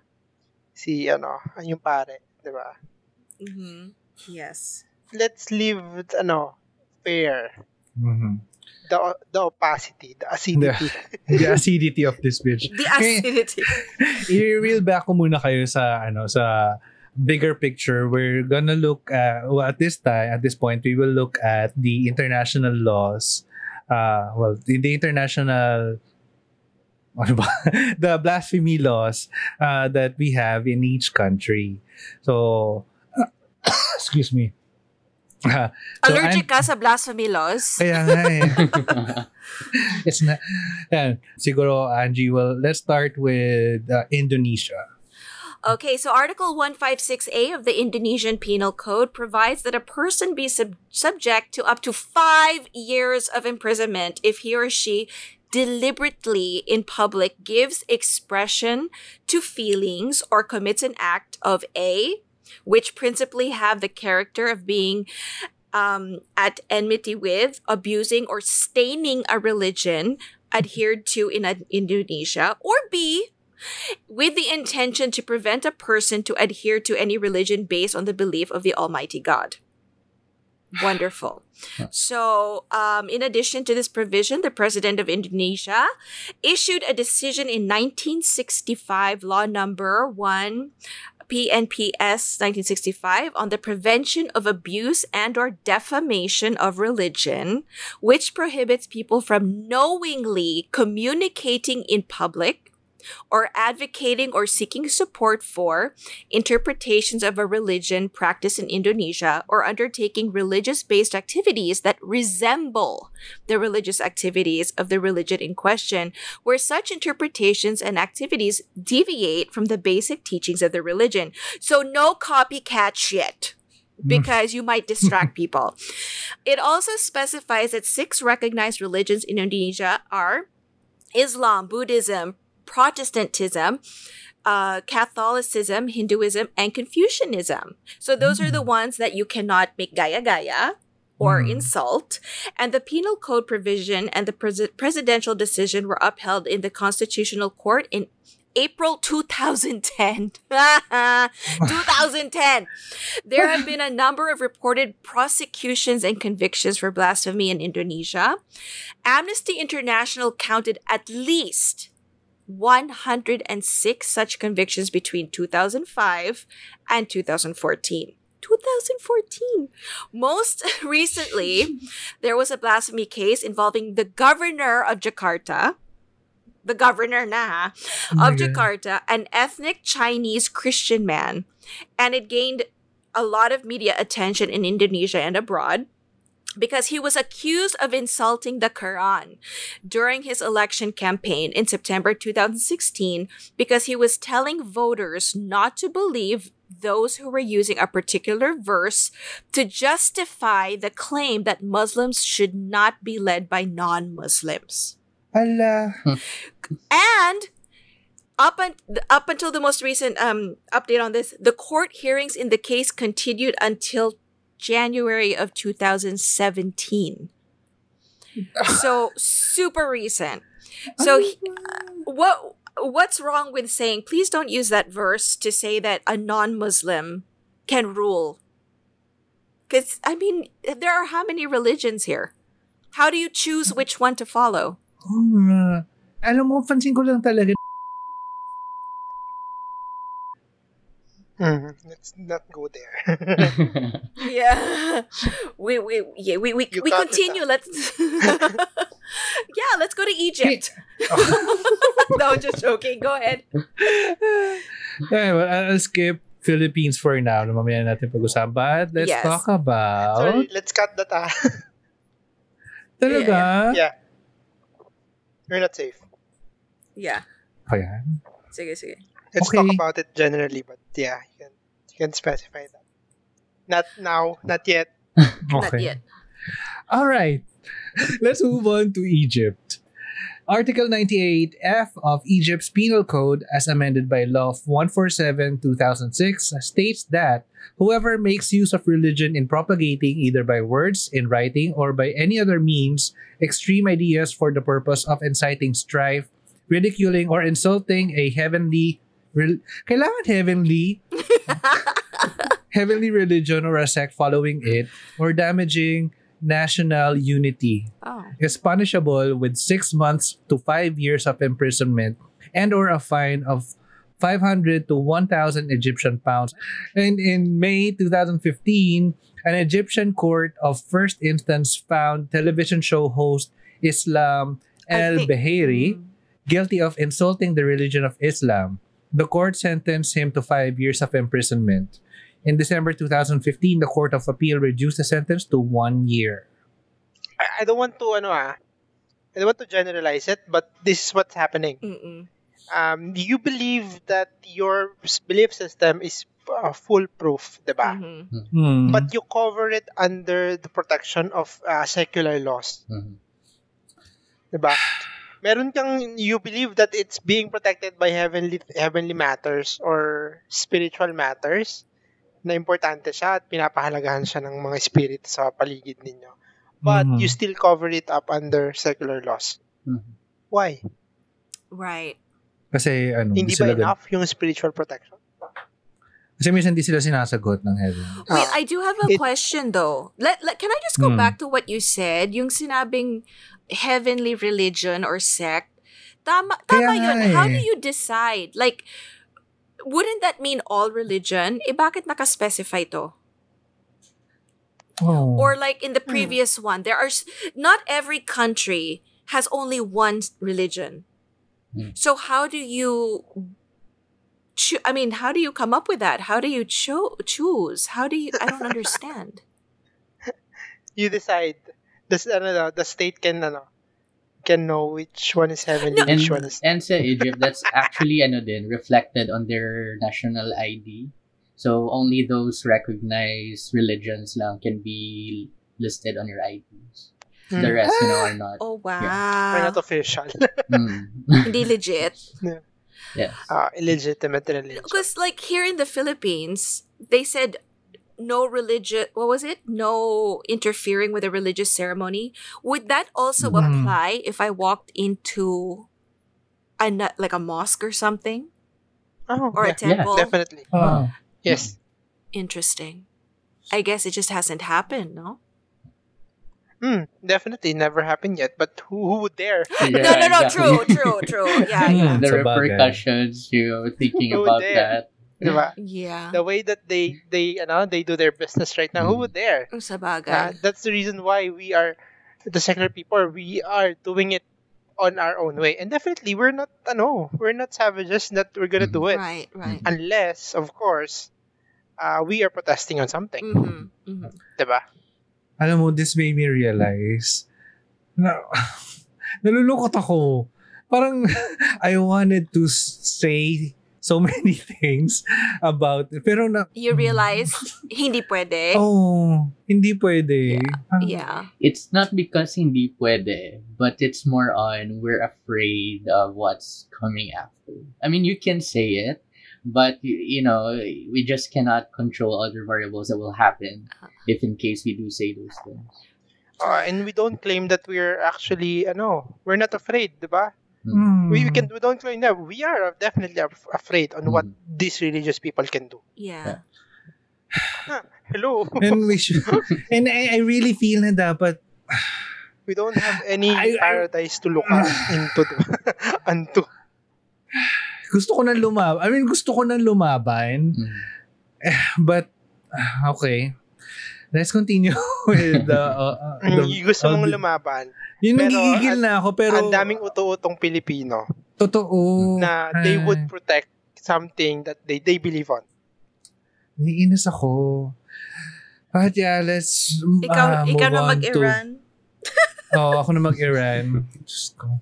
Si ano, yung pare, 'di ba? Mhm. Yes. Let's live with, ano, fair. Mhm. The the opacity, the acidity. The acidity of this bitch. The Okay. acidity. I-reel back ko muna kayo sa ano sa bigger picture. We're gonna look at well, at this time at this point we will look at the international laws. Uh, well, the, the international ano ba? the blasphemy laws uh, that we have in each country. So excuse me. So Allergic I'm- ka sa blasphemy laws? Kaya nga eh. It's not, yan. Siguro, Angie, well, let's start with uh, Indonesia. Okay, so Article 156A of the Indonesian Penal Code provides that a person be sub- subject to up to five years of imprisonment if he or she deliberately in public gives expression to feelings or commits an act of A, which principally have the character of being um, at enmity with, abusing, or staining a religion adhered to in uh, Indonesia, or B, with the intention to prevent a person to adhere to any religion based on the belief of the Almighty God. Wonderful. So, um, in addition to this provision, the president of Indonesia issued a decision in 1965, law number 1 PNPS 1965 on the prevention of abuse and or defamation of religion, which prohibits people from knowingly communicating in public or advocating or seeking support for interpretations of a religion practiced in Indonesia or undertaking religious based activities that resemble the religious activities of the religion in question, where such interpretations and activities deviate from the basic teachings of the religion. So, no copycat shit mm. because you might distract people. It also specifies that six recognized religions in Indonesia are Islam, Buddhism, Protestantism, uh, Catholicism, Hinduism, and Confucianism. So those are the ones that you cannot make gaya gaya or Mm. insult. And the penal code provision and the pres- presidential decision were upheld in the Constitutional Court in April 2010. 2010. There have been a number of reported prosecutions and convictions for blasphemy in Indonesia. Amnesty International counted at least 106 such convictions between 2005 and 2014. 2014. Most recently, there was a blasphemy case involving the governor of Jakarta, the governor na Oh of. Jakarta, an ethnic Chinese Christian man, and it gained a lot of media attention in Indonesia and abroad because he was accused of insulting the Quran during his election campaign in September 2016 because he was telling voters not to believe those who were using a particular verse to justify the claim that Muslims should not be led by non-Muslims. Ala. And up un- up until the most recent um update on this, the court hearings in the case continued until January of 2017. so super recent. So he- uh, what what's wrong with saying please don't use that verse to say that a non-Muslim can rule? Cuz I mean, there are how many religions here? How do you choose which one to follow? Nga. Alam mo, pansin ko lang talaga. Mhm. Let's not go there. Yeah. We we yeah, we we, You we continue. Let's Yeah, let's go to Egypt. no, just joking. Go ahead. Yeah, well, I'll skip Philippines for now. Na Mamaya natin pag-usapan. But let's Yes. talk about... Sorry, let's cut that ah. Talaga? yeah. You're not safe. Yeah. Ayan. Sige, sige. Let's Okay. talk about it generally, but yeah, you can, you can specify that. Not now, not yet. Not yet. All right. Let's move on to Egypt. Article 98F of Egypt's Penal Code, as amended by Law 147 2006, states that whoever makes use of religion in propagating, either by words, in writing, or by any other means, extreme ideas for the purpose of inciting strife, ridiculing, or insulting a heavenly. Rel- Kailangan heavenly heavenly religion or a sect following it, or damaging national unity Oh. is punishable with six months to five years of imprisonment and or a fine of 500 to 1,000 Egyptian pounds. And in May 2015, an Egyptian court of first instance found television show host Islam El think- Beheri Mm. guilty of insulting the religion of Islam. The court sentenced him to five years of imprisonment. In December 2015, the Court of Appeal reduced the sentence to one year. I, I don't want to, ano ah, I don't want to generalize it, but this is what's happening. Mm-mm. Um, you believe that your belief system is uh, foolproof, diba? Mhm. Hmm. But you cover it under the protection of uh, secular laws, Mhm. diba? Meron kang, you believe that it's being protected by heavenly heavenly matters or spiritual matters na importante siya at pinapahalagahan siya ng mga spirit sa paligid ninyo. But Mhm. you still cover it up under secular laws. Mhm. Why? Right. Kasi ano, Hindi ba enough yung spiritual protection? Kasi minsan hindi sila sinasagot ng heaven. Wait, I do have a it- question though. Let, let can I just go Hmm. back to what you said? Yung sinabing heavenly religion or sect. Tama, tama Kaya yun. How eh. do you decide? Like, wouldn't that mean all religion? Eh, bakit naka-specify to? Oh. Or like in the Hmm. previous one, there are not every country has only one religion. So how do you choo- I mean, how do you come up with that? How do you cho- choose? How do you I don't understand. You decide. This, ano, no, the state can, ano, can know which one is heavenly, No. And, which one is... and sa Egypt, that's actually ano din, reflected on their national ID. So only those recognized religions lang can be listed on your IDs. The Hmm. rest, you know, are not. Oh We're wow. not official. Mm. Hindi legit. yes. uh, illegitimate religion. Because like here in the Philippines, they said no religious what was it? No interfering with a religious ceremony. Would that also Mhm. apply if I walked into a na- like a mosque or something? Oh, Or a yeah, temple? definitely. Ah. Yes. Interesting. I guess it just hasn't happened, no? Hmm, definitely never happened yet. But who, who would dare? no, no, no, true, true, true. Yeah, yeah. The Sa repercussions, you know, thinking about dare? that. Diba? Yeah. The way that they they you know they do their business right now, who would dare? Sa Uh, bagay. that's the reason why we are the secular people. We are doing it on our own way, and definitely we're not. Ano, we're not savages that we're gonna do it Right, right. unless, of course, uh, we are protesting on something. Mm-hmm, mm-hmm. Diba? Alam mo, this made me realize na nalulungkot ako. Parang I wanted to say so many things about it. Pero na... You realize hindi pwede. Oh, hindi pwede. Parang- Yeah. It's not because hindi pwede, but it's more on we're afraid of what's coming after. I mean, you can say it, but you, you know, we just cannot control other variables that will happen if in case we do say those things. Uh, and we don't claim that we're actually, ano, we're not afraid, diba? Hmm. We, we can we don't claim that we are definitely af- afraid on what Mm. these religious people can do. Yeah. Hello, And we should... And I, I really feel na dapat... we don't have any I- I- paradise to look up into? Unto. Gusto ko nang lumaban. I mean, gusto ko nang lumaban. Mm. But, ah, okay. Let's continue with the... Uh, uh, the gusto mong uh, lumaban. Yun, Pero, nagigigil na ako. Pero, Ang daming uto-utong Pilipino totoo. na they would protect something that they they believe on. Naiinis ako. But yeah, let's Ikaw, ah, move ikaw na on to- mag-Iran. Oo, ako na mag-Iran. Diyos ko.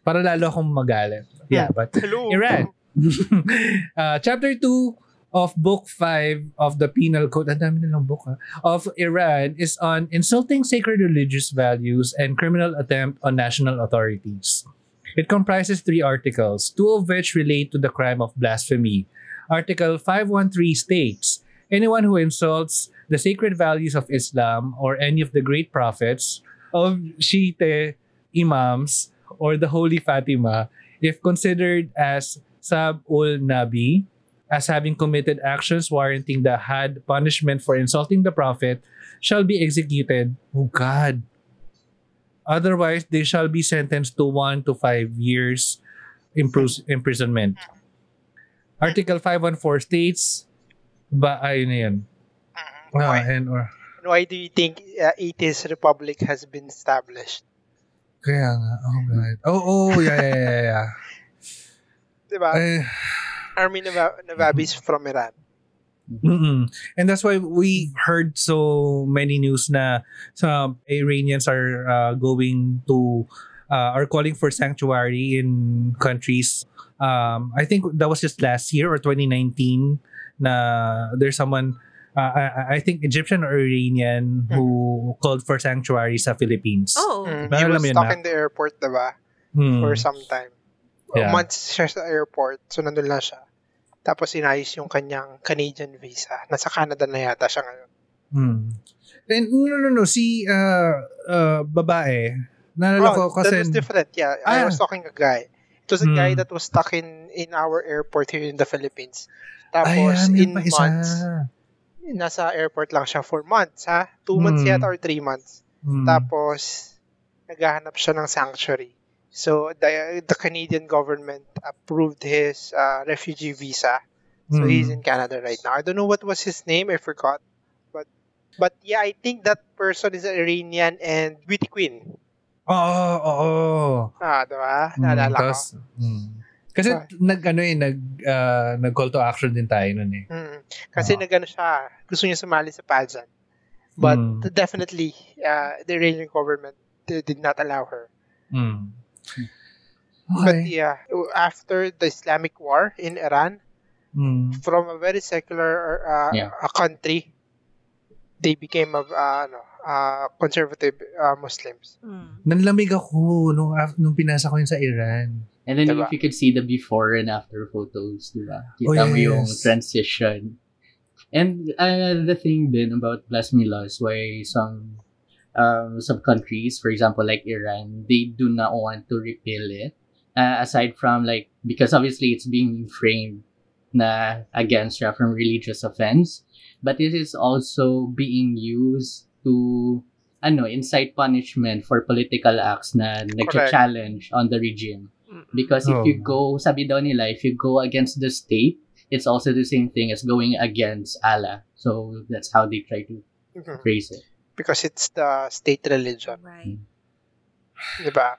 Para lalo akong magalit. Yeah, but Hello. Iran. uh, chapter 2 of Book 5 of the Penal Code, ang dami nilang book ha, of Iran is on insulting sacred religious values and criminal attempt on national authorities. It comprises three articles, two of which relate to the crime of blasphemy. Article 513 states, anyone who insults the sacred values of Islam or any of the great prophets of Shiite imams or the Holy Fatima, if considered as sab ul nabi, as having committed actions warranting the had punishment for insulting the prophet, shall be executed. Oh God. Otherwise, they shall be sentenced to one to five years impris- imprisonment. Article 514 states, ba, ayun na yun. Ah, Why, and or, why do you think uh, 80s republic has been established? kaya nga, oh God. Oh, oh, yeah, yeah, yeah, yeah. Diba? Eh, Army Nava- Navabis from Iran. Mm-mm. And that's why we heard so many news na some Iranians are uh, going to uh, are calling for sanctuary in countries. Um, I think that was just last year or 2019 na there's someone uh, I, I think Egyptian or Iranian who called for sanctuary sa Philippines. Oh. Mm, Pero he was stuck Mac. in the airport, diba? Hmm. For some time. Yeah. Months siya sa airport, so nandun lang siya. Tapos inayos yung kanyang Canadian visa. Nasa Canada na yata siya ngayon. Hmm. And no, no, no. Si uh, uh, babae. Naalala ko Oh, that kasi... was different. Yeah, I Ah. was talking a guy. It was a guy Hmm. that was stuck in in our airport here in the Philippines. Tapos ah, in pa isa. months, nasa airport lang siya for months, ha? Two months Hmm. yata or three months. Hmm. Tapos, naghahanap siya ng sanctuary. So, the, the Canadian government approved his uh, refugee visa. So, Hmm. he's in Canada right now. I don't know what was his name. I forgot. But, but yeah, I think that person is an Iranian and Beauty Queen. Oo, oo. Ah, diba? Mm, Naalala ko. mm. Kasi Ah. nag ano eh nag ah, nag call to action din tayo noon eh. Mm. Kasi Ah. nagano siya, gusto niya sumali sa pageant. But Mm. definitely, uh, the Iranian government did not allow her. Mm. But Okay. yeah, after the Islamic war in Iran, Mm. from a very secular uh, Yeah. a country, they became a uh, ano, uh, conservative uh, Muslims. Mm. Nanlamig ako nung, nung pinasa ko yun sa Iran. And then Diba? if you could see the before and after photos, di ba? Oh, Kita mo yung yes. transition. And uh, the thing din about blasphemy laws, why some um, some countries, for example, like Iran, they do not want to repeal it. Uh, aside from like, because obviously it's being framed na against siya from religious offense, but it is also being used to ano, incite punishment for political acts na nag-challenge on the regime. Because if Oh. you go, sabi daw nila, if you go against the state, it's also the same thing as going against Allah. So that's how they try to Mhm. phrase it. Because it's the state religion, Right. diba?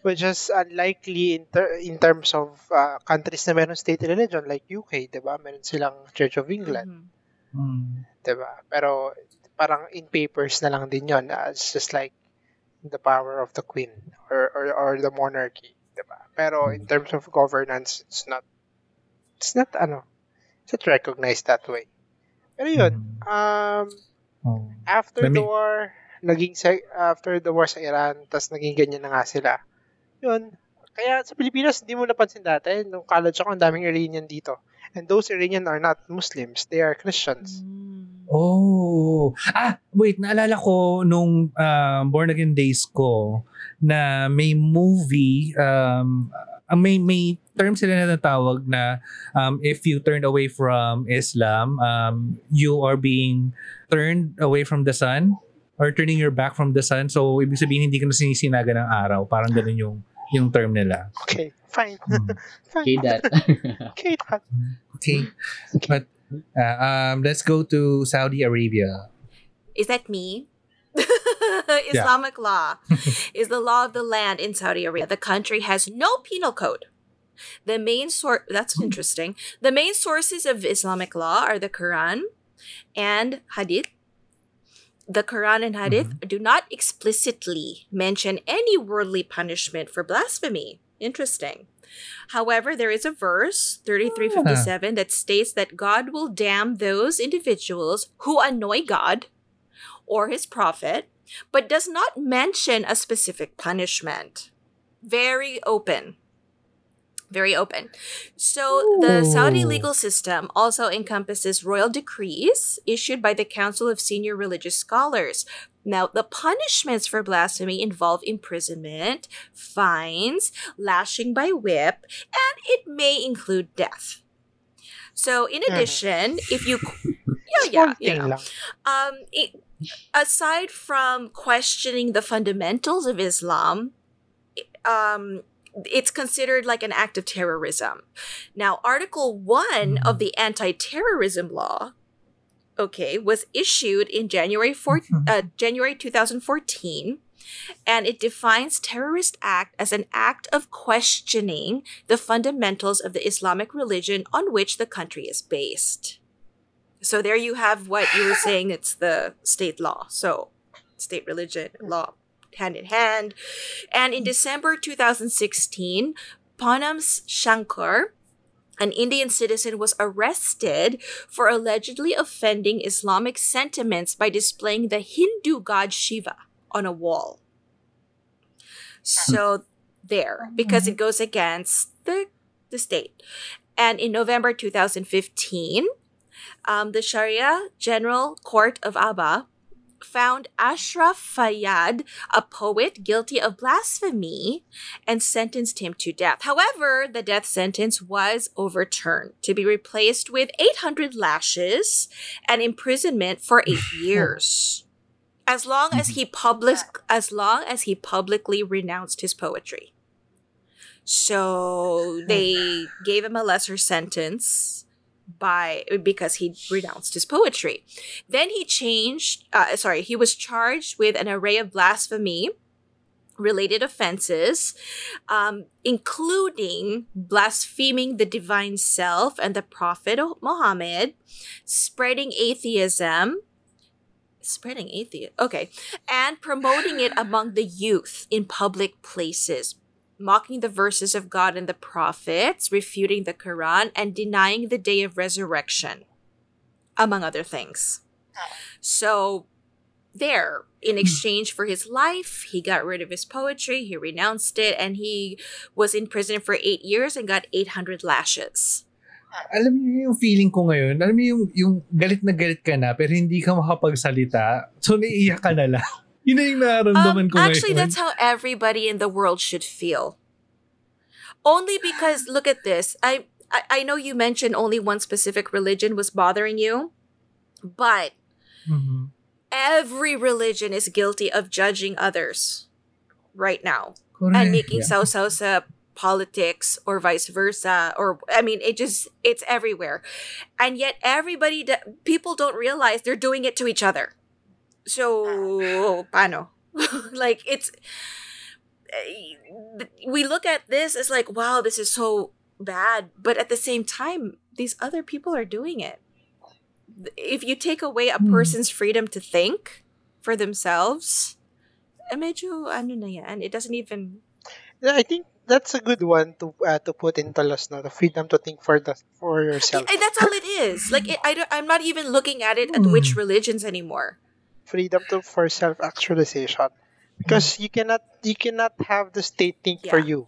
Which is unlikely in, ter- in terms of uh, countries na meron state religion like UK, diba? Meron silang Church of England. Mhm. Mm. 'di ba? Pero parang in papers na lang din 'yon. Uh, it's just like the power of the queen or or, or the monarchy, 'di ba? Pero in terms of governance, it's not it's not ano, it's not recognized that way. Pero 'yun, Mm. um Oh. after Let the war, naging se- after the war sa Iran, tas naging ganyan na nga sila. 'Yun. Kaya sa Pilipinas, hindi mo napansin dati, nung college ako, ang daming Iranian dito. And those Iranian are not Muslims, they are Christians. Mm. Oh. Ah, wait, naalala ko nung um, Born Again Days ko na may movie um ah, may may term sila na natawag na um, if you turn away from Islam, um, you are being turned away from the sun or turning your back from the sun. So, ibig sabihin, hindi ka na sinisinaga ng araw. Parang ganun yung, yung term nila. Okay, fine. Hmm. fine. Okay, that. Okay, that. Okay. But, uh, um, let's go to Saudi Arabia. Is that me? Islamic law is the law of the land in Saudi Arabia. The country has no penal code. The main source that's hmm. interesting. The main sources of Islamic law are the Quran and Hadith. The Quran and Hadith mm-hmm. do not explicitly mention any worldly punishment for blasphemy. Interesting. However, there is a verse, 3357, that states that God will damn those individuals who annoy God or his prophet, but does not mention a specific punishment. Very open. Very open. So the Saudi legal system also encompasses royal decrees issued by the Council of Senior Religious Scholars. Now, the punishments for blasphemy involve imprisonment, fines, lashing by whip, and it may include death. So, in Mhm. addition, if you, yeah, yeah, you know, um, it, aside from questioning the fundamentals of Islam, um, it's considered like an act of terrorism. Now, Article 1 of the anti terrorism law, okay, was issued in January, four, uh, January 2014. And it defines terrorist act as an act of questioning the fundamentals of the Islamic religion on which the country is based. So there you have what you were saying. It's the state law. So state religion law hand in hand. And in December 2016, Panams Shankar, an Indian citizen, was arrested for allegedly offending Islamic sentiments by displaying the Hindu god Shiva on a wall. So there, because it goes against the the state. And in November 2015, um, the Sharia General Court of Aba found Ashraf Fayyad, a poet, guilty of blasphemy and sentenced him to death. However, the death sentence was overturned to be replaced with 800 lashes and imprisonment for eight years. As long as he public, as long as he publicly renounced his poetry. So they gave him a lesser sentence by because he renounced his poetry. Then he changed. Uh, sorry, he was charged with an array of blasphemy, related offenses, um, including blaspheming the divine self and the Prophet Muhammad, spreading atheism, spreading atheism, okay, and promoting it among the youth in public places. Mocking the verses of God and the prophets, refuting the Quran, and denying the day of resurrection, among other things. So, there, in hmm. exchange for his life, he got rid of his poetry, he renounced it, and he was in prison for eight years and got 800 lashes. Alam niyo yung feeling ko ngayon, alam niyo yung, yung galit na galit ka na pero hindi ka makapagsalita, so naiiyak ka na lang. Yun na yung nararamdaman Um, ko actually, ngayon. that's how everybody in the world should feel. Only because, look at this. I, I I know you mentioned only one specific religion was bothering you, but Mhm. every religion is guilty of judging others right now. Correct. and making Yeah. sausa politics or vice versa or i mean it just it's everywhere and yet everybody people don't realize they're doing it to each other so pano like it's eh, we look at this as like wow this is so bad but at the same time these other people are doing it if you take away a Hmm. person's freedom to think for themselves eh, medyo ano na yan it doesn't even I think that's a good one to uh, to put into laws now, the freedom to think for the for yourself. And that's all it is. Like it, I don't, I'm not even looking at it at which religions anymore. Freedom to for self actualization. Because you cannot you cannot have the state think for Yeah. you.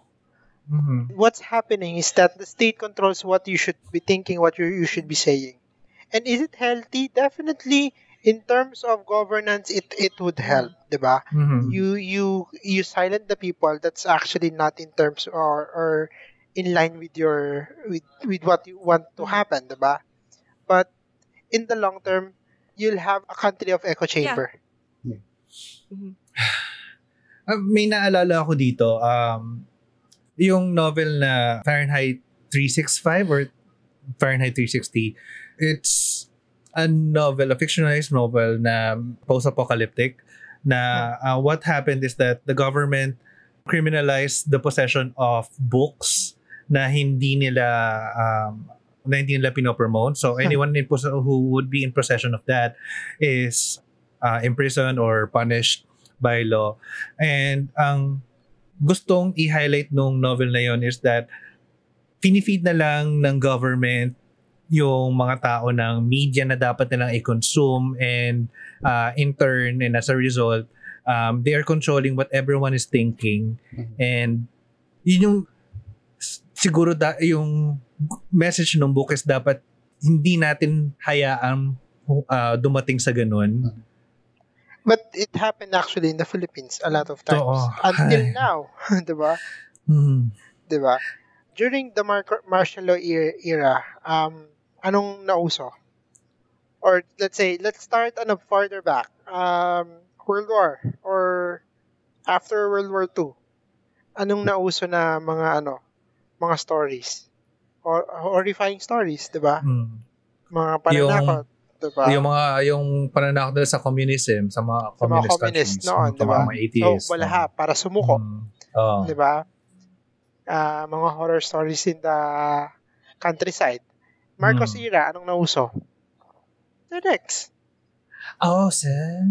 Mhm. What's happening is that the state controls what you should be thinking, what you, you should be saying. And is it healthy? Definitely in terms of governance it it would help, diba? Mhm. You you you silent the people that's actually not in terms or or in line with your with with what you want to happen, diba? But in the long term, you'll have a country of echo chamber. Ah, may naalala ako dito, um, yung novel na Fahrenheit 365 or Fahrenheit 360, it's a novel, a fictionalized novel na post-apocalyptic na uh, what happened is that the government criminalized the possession of books na hindi nila um, na hindi nila pinopromote. So anyone in pos- who would be in possession of that is uh, imprisoned or punished by law. And ang gustong i-highlight nung novel na yon is that finifeed na lang ng government yung mga tao ng media na dapat nilang i-consume and uh, in turn and as a result um, they are controlling what everyone is thinking Mhm. and yun yung siguro da, yung message ng book is dapat hindi natin hayaan uh, dumating sa ganun. But it happened actually in the Philippines a lot of times. Oo. Until Ay. now, 'di ba? Hmm. 'Di ba? During the Mar- martial law era, era, um anong nauso? Or let's say, let's start on a farther back. Um World War or after World War II. Anong nauso na mga ano, mga stories? Or horrifying stories, 'di ba? Hmm. Mga pananakot, 'di ba? Yung mga yung pananakot nila sa communism, sa mga Sa mga communist, communist countries, noon, sa 'di ba? mga atheists. So, wala para sumuko. Mm. Oo. di ba? Ah, mga horror stories in the countryside. Marcos Hmm. era, anong nauso? The Rex. Oh, sir.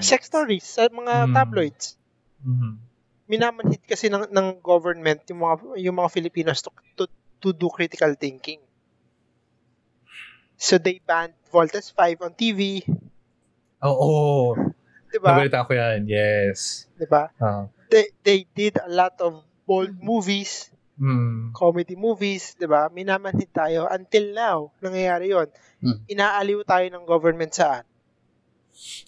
Sex stories sa mga Hmm. tabloids. Mhm. Minamanhid kasi ng, ng government yung mga yung mga Filipinos to, to, to do critical thinking. So they banned Voltes 5 on TV, Oo. di ba? Nabalita ko yan. Yes. Di ba? Ah. They, they did a lot of bold movies, Mm. comedy movies, 'di ba? Minamanhid tayo until now, nangyayari 'yon. Hmm. Inaaliw tayo ng government saan?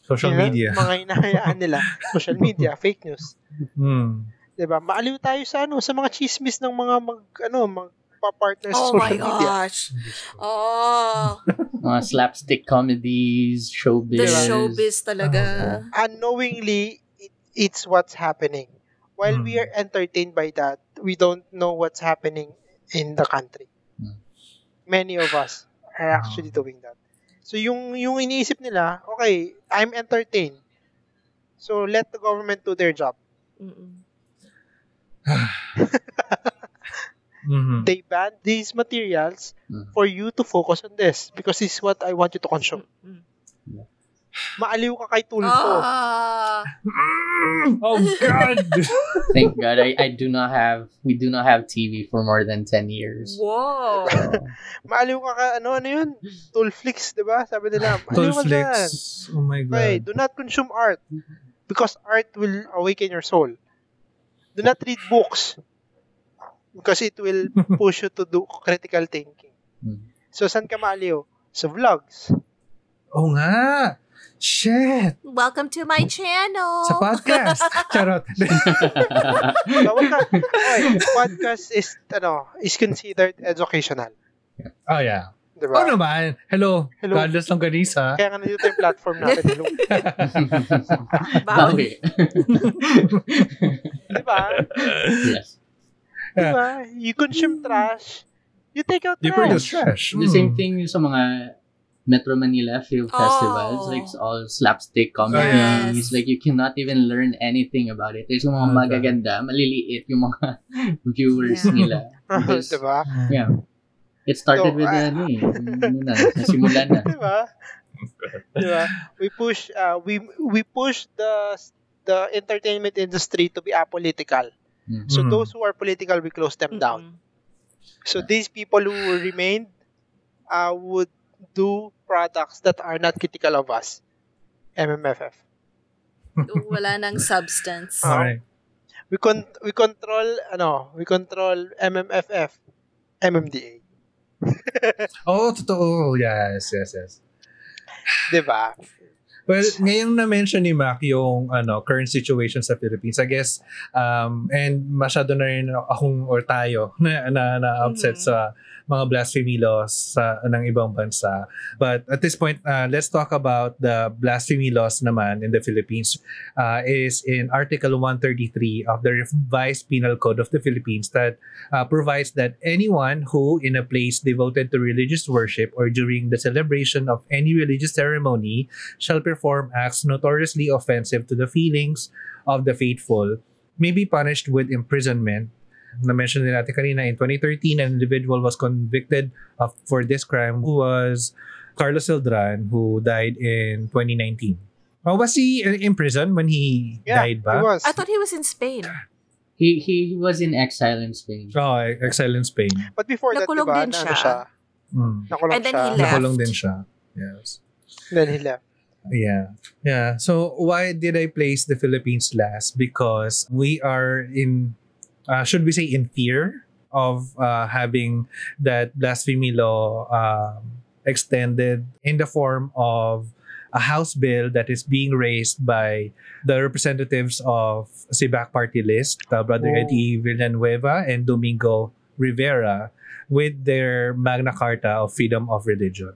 Social Ina- media. Mga inahayaan nila, social media, fake news. Mm. 'Di ba? Maaliw tayo sa ano, sa mga chismis ng mga mag ano, magpa-partner sa Oh my social media. gosh. Oh, Mga slapstick comedies, showbiz. the showbiz talaga. Unknowingly, it, it's what's happening. While we Hmm. are entertained by that, we don't know what's happening in the country. Hmm. Many of us are actually doing that. So yung yung iniisip nila, okay, I'm entertained. So let the government do their job. Mm-mm. Mhm. They banned these materials Mhm. for you to focus on this because this is what I want you to consume. Mm. Maaliw ka kay Tulfo. Ah. oh God! Thank God I, I do not have we do not have TV for more than 10 years. Whoa. So, Maaliw ka ka, ano, ano yun? Tulflix, di ba? Sabi nila, maaliw ka dyan. Tulflix. Oh my Okay, God. do not consume art because art will awaken your soul. Do not read books because it will push you to do critical thinking. mm. So, saan ka maaliw? Sa vlogs. Oh nga! Shit! Welcome to my channel. Sa podcast! Charot! Tawag ka. Podcast is, ano, is considered educational. oh yeah. Di Oh naman! Hello! Hello. Godless Longganisa. Kaya nga nandito yung platform natin. Hello. Bawi. Di ba? yes. Di ba? You consume trash. You take out You trash. produce trash. The same Mm. thing sa mga Metro Manila film Oh. festivals. Like, it's all slapstick comedies. Yes. Like, you cannot even learn anything about it. There's yung mga Okay. magaganda, maliliit yung mga viewers Yeah. nila. Because, di ba? yeah. It started So, with, ah. ano eh, ano na, nasimulan na. Di ba? Di ba? We push, uh, we, we push the the entertainment industry to be apolitical. Mm. So Mhm. those who are political, we close them down. Mm-mm. So these people who remained uh, would do products that are not critical of us. MMFF. Wala nang substance. Alright. We con we control ano, we control MMFF, MMDA. Oh, totoo. Yes, yes, yes. 'Di ba? Well, ngayong na-mention ni Mac yung ano, current situation sa Philippines, I guess, um, and masyado na rin akong or tayo na, na, na-upset Mhm. sa mga blasphemy laws sa, ng ibang bansa. But at this point, uh, let's talk about the blasphemy laws naman in the Philippines. Uh, is in Article 133 of the Revised Penal Code of the Philippines that uh, provides that anyone who in a place devoted to religious worship or during the celebration of any religious ceremony shall perform acts notoriously offensive to the feelings of the faithful may be punished with imprisonment. Na-mention din natin kanina, in 2013, an individual was convicted of for this crime who was Carlos Sildran who died in 2019. Oh, was he in prison when he Yeah, died It ba? was. I thought he was in Spain. He, he was in exile in Spain. Oh, exile in Spain. But before that, Nakulong 'di ba? din na siya. Siya? Mm. Nakulong And then siya. he left. Nakulong din siya. Yes. Then he left. Yeah. Yeah. So why did I place the Philippines last? Because we are in uh, should we say in fear of uh, having that blasphemy law um, extended in the form of a house bill that is being raised by the representatives of Sibac Party List, uh, Brother Oh. Eddie Villanueva and Domingo Rivera, with their Magna Carta of freedom of religion.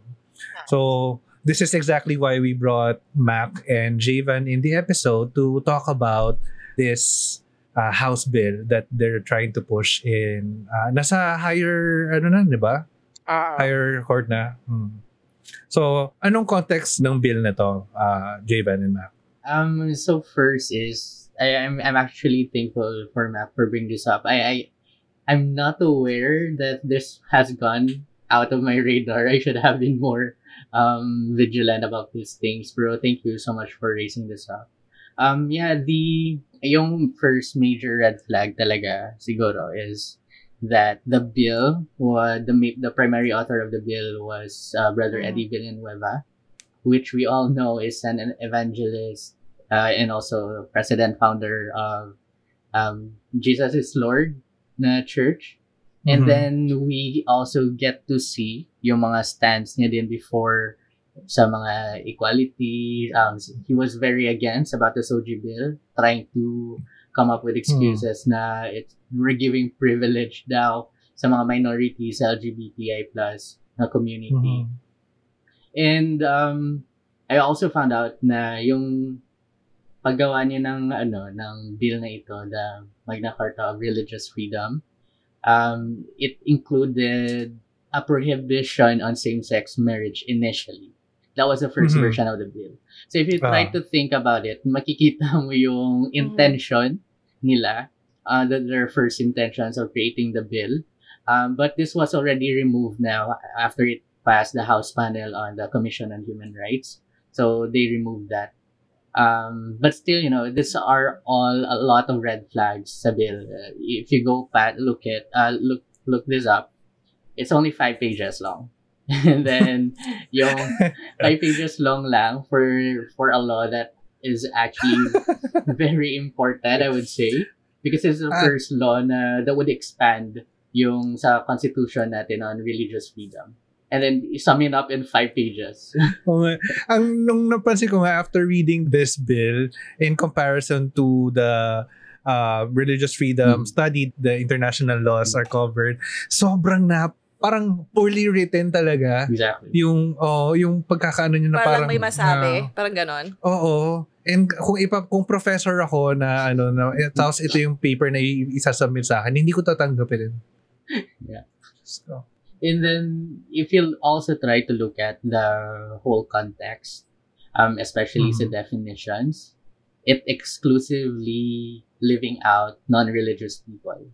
So this is exactly why we brought Mac and Javan in the episode to talk about this uh, house bill that they're trying to push in uh, nasa higher ano na, 'di ba? Ah. Higher court na. Hmm. So, anong context ng bill na to, uh, Javan and Mac? Um, so first is I, I'm I'm actually thankful for Matt for bringing this up. I, I I'm not aware that this has gone out of my radar. I should have been more um vigilant about these things, bro. Thank you so much for raising this up. Um, yeah, the yung first major red flag talaga siguro is that the bill was the the primary author of the bill was uh, Brother Mhm. Eddie Villanueva, which we all know is an, an evangelist uh, and also president founder of um, Jesus is Lord na church. And Mhm. then we also get to see yung mga stands niya din before sa mga equality. Um, he was very against about the Soji bill, trying to come up with excuses na it's, we're giving privilege daw sa mga minorities, LGBTI plus na community. Mhm. And um, I also found out na yung paggawa niya ng ano ng bill na ito, the Magna Carta of Religious Freedom, um, it included a prohibition on same-sex marriage initially. That was the 1st Mhm. version of the bill. So if you try Ah. to think about it, makikita mo yung intention nila uh, the, their first intentions of creating the bill. Um, but this was already removed now after it passed the House panel on the Commission on Human Rights. So they removed that. Um, but still, you know, these are all a lot of red flags sa bill. Uh, if you go pat look at uh, look look this up, it's only five pages long. And then yung five pages long lang for for a law that is actually very important, I would say. Because it's the Ah. first law na that would expand yung sa constitution natin on religious freedom. And then sum it up in five pages. Oo nga. ang nung napansin ko nga after reading this bill in comparison to the uh, religious freedom Mm. study, the international laws are covered. Sobrang na parang poorly written talaga. exactly. Yung oh, yung pagkakaano niya na Parang parang may masabi. ah, parang ganon. Oo. And kung ipa kung professor ako na ano na eh, tapos ito yung paper na isasubmit sa akin, hindi ko tatanggapin. Yeah. So, And then if you'll also try to look at the whole context, um, especially Mhm. the definitions, it exclusively living out non-religious people.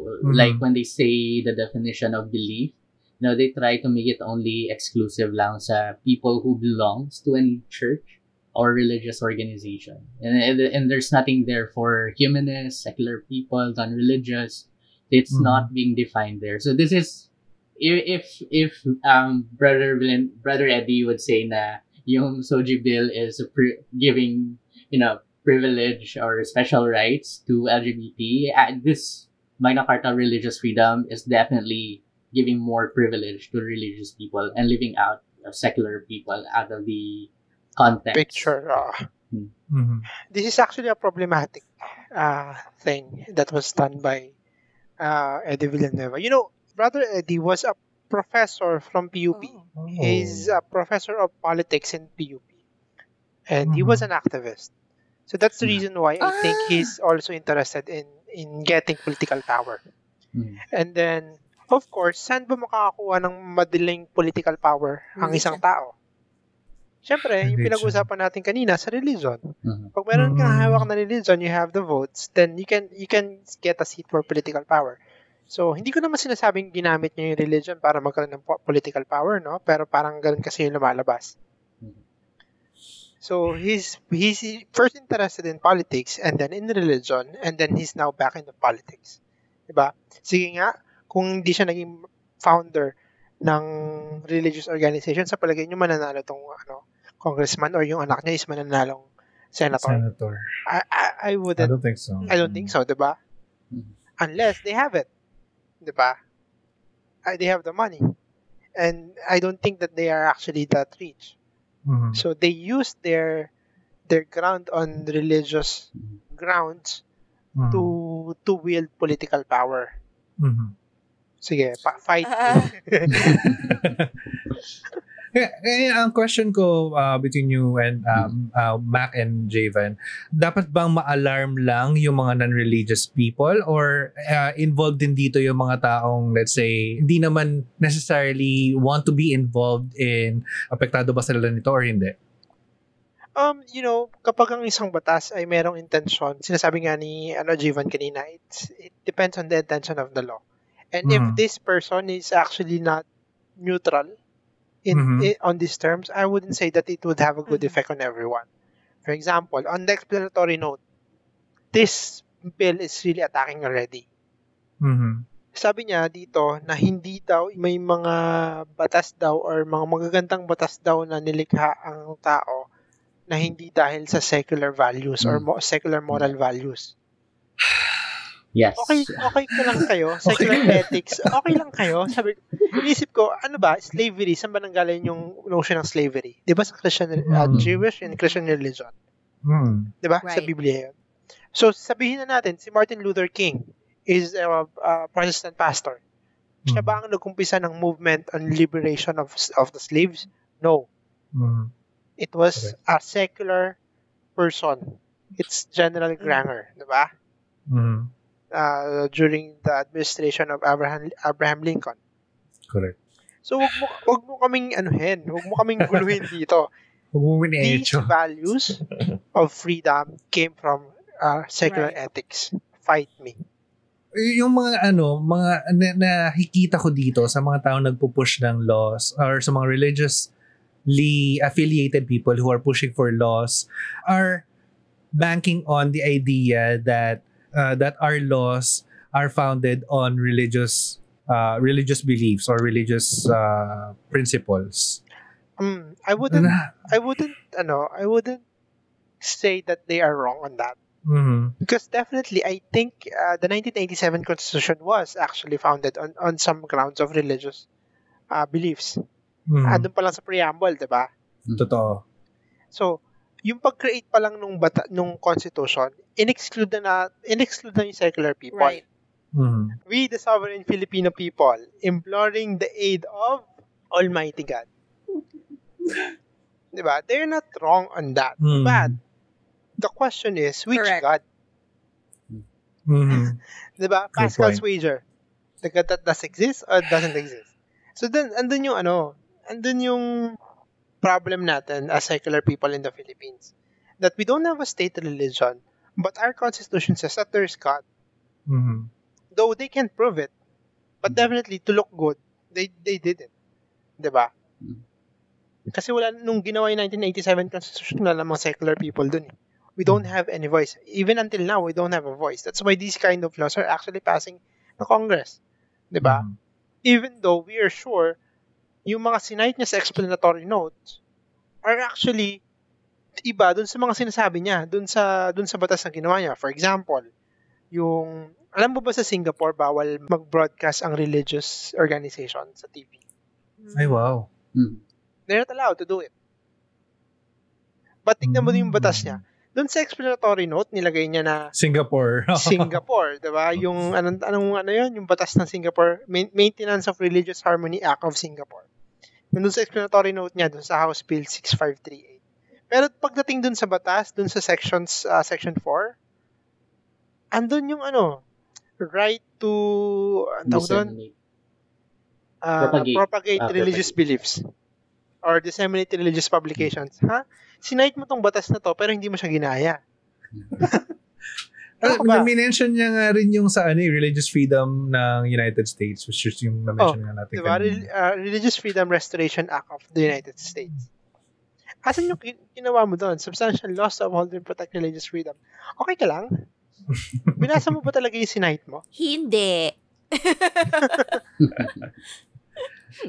Mhm. Like when they say the definition of belief, you know, they try to make it only exclusive lang sa people who belongs to any church or religious organization. And, and, there's nothing there for humanists, secular people, non-religious. It's Mhm. not being defined there. So this is if if um brother Villan, brother Eddie would say na yung Soji bill is a pri- giving you know privilege or special rights to LGBT uh, this Magna Carta religious freedom is definitely giving more privilege to religious people and leaving out uh, secular people out of the context Picture. ah. mhm. this is actually a problematic uh, thing that was done by uh, Eddie Villanueva. You know, Brother Eddie was a professor from PUP. Oh. He's a professor of politics in PUP. And he was an activist. So that's the reason why I think he's also interested in in getting political power. Mm. And then, of course, saan ba makakakuha ng madaling political power ang isang tao? Siyempre, yung pinag-usapan natin kanina sa religion. Mhm. Pag meron kang Mm. hawak na religion, you have the votes, then you can you can get a seat for political power. So, hindi ko naman sinasabing ginamit niya yung religion para magkaroon ng po- political power, no? Pero parang ganun kasi yung lumalabas. So, he's, he's first interested in politics and then in religion and then he's now back into politics. Diba? Sige nga, kung hindi siya naging founder ng religious organization, sa palagay niyo mananalo tong ano, congressman or yung anak niya is mananalong senator. Senator. I, I, I I wouldn't, don't think so. I don't think so, diba? Mhm. Unless they have it. Diba? Uh, they have the money. And I don't think that they are actually that rich. Mhm. So they use their their ground on religious grounds Mhm. to to wield political power. Mhm. Sige, pa- fight. Ah. Kaya, kaya ang question ko uh, between you and um, uh, Mac and Javen, dapat bang ma-alarm lang yung mga non-religious people or uh, involved din dito yung mga taong, let's say, hindi naman necessarily want to be involved in apektado ba sila nito or hindi? Um, you know, kapag ang isang batas ay merong intention, sinasabi nga ni ano Jivan kanina, it's, it depends on the intention of the law. And if Mhm. this person is actually not neutral in, Mhm. i- on these terms, I wouldn't say that it would have a good Mhm. effect on everyone. For example, on the explanatory note, this bill is really attacking already. Mhm. Sabi niya dito na hindi daw may mga batas daw or mga magagandang batas daw na nilikha ang tao na hindi dahil sa secular values or Mm. mo- secular moral values. Yes. Okay, okay ka lang kayo, secular ethics, okay lang kayo. Sabi, inisip ko, ano ba, slavery, saan ba nanggaling yung notion ng slavery? Di ba sa Christian, uh, Mm. Jewish and Christian religion? Mm. Di ba? Sa Right. Biblia yun. So, sabihin na natin, si Martin Luther King is a, a Protestant pastor. Siya ba ang nagkumpisa ng movement on liberation of of the slaves? No. Mm. It was a secular person. It's General Granger, di ba? Mm. Uh, during the administration of Abraham Abraham Lincoln. Correct. So wag mo wag mo kaming anuhin, wag mo kaming guluhin dito. These values of freedom came from uh, secular Right. ethics. Fight me. Y- yung mga ano, mga na, nakikita ko dito sa mga taong nagpo-push ng laws or sa mga religiously affiliated people who are pushing for laws are banking on the idea that uh, that our laws are founded on religious uh, religious beliefs or religious uh, principles. Um, I wouldn't, I wouldn't, ano, I wouldn't say that they are wrong on that. mhm. Because definitely, I think uh, the 1987 Constitution was actually founded on, on some grounds of religious uh, beliefs. Mhm. Andun pa lang sa preamble, di ba? Totoo. So, yung pag-create pa lang nung bata, nung constitution, in-exclude na, in-exclude na yung secular people. Right. Mhm. We, the sovereign Filipino people, imploring the aid of Almighty God. diba? They're not wrong on that. Mhm. But, the question is, which Correct. God? Mhm. Diba? Good Pascal's point. wager. The God that does exist or doesn't exist. So then, andun yung ano, andun yung problem natin as secular people in the Philippines. That we don't have a state religion, but our constitution says that there's God. Mhm. Though they can't prove it. But definitely, to look good, they they did it. Diba? Mm. Kasi wala, nung ginawa yung 1987 constitution, wala namang secular people dun eh. We don't have any voice. Even until now, we don't have a voice. That's why these kind of laws are actually passing the Congress. Diba? Mhm. Even though we are sure yung mga sinite niya sa explanatory notes are actually iba dun sa mga sinasabi niya, dun sa dun sa batas na ginawa niya. For example, yung alam mo ba sa Singapore bawal mag-broadcast ang religious organization sa TV? Ay, wow. Mm. They're not allowed to do it. But tignan mo din yung batas niya. Doon sa explanatory note, nilagay niya na Singapore. Singapore, 'di ba? Yung anong anong ano 'yun, yung batas ng Singapore, Main- Maintenance of Religious Harmony Act of Singapore. Nandun sa explanatory note niya doon sa House Bill 6538. Pero pagdating doon sa batas, doon sa sections ah, section 4, andun yung ano, right to tawag doon. Ah, Propagate. propagate Ah, religious beliefs or disseminate religious publications. Ha? Sinite mo tong batas na to pero hindi mo siya ginaya. Ah, Ano ba? minention niya nga rin yung sa ano, eh, religious freedom ng United States, which is yung na-mention nga natin. Diba? kanina. Rel- ah, Religious Freedom Restoration Act of the United States. Asan yung ginawa mo doon? Substantial loss of hold and protect religious freedom. Okay ka lang? Binasa mo ba talaga yung sinite mo? Hindi.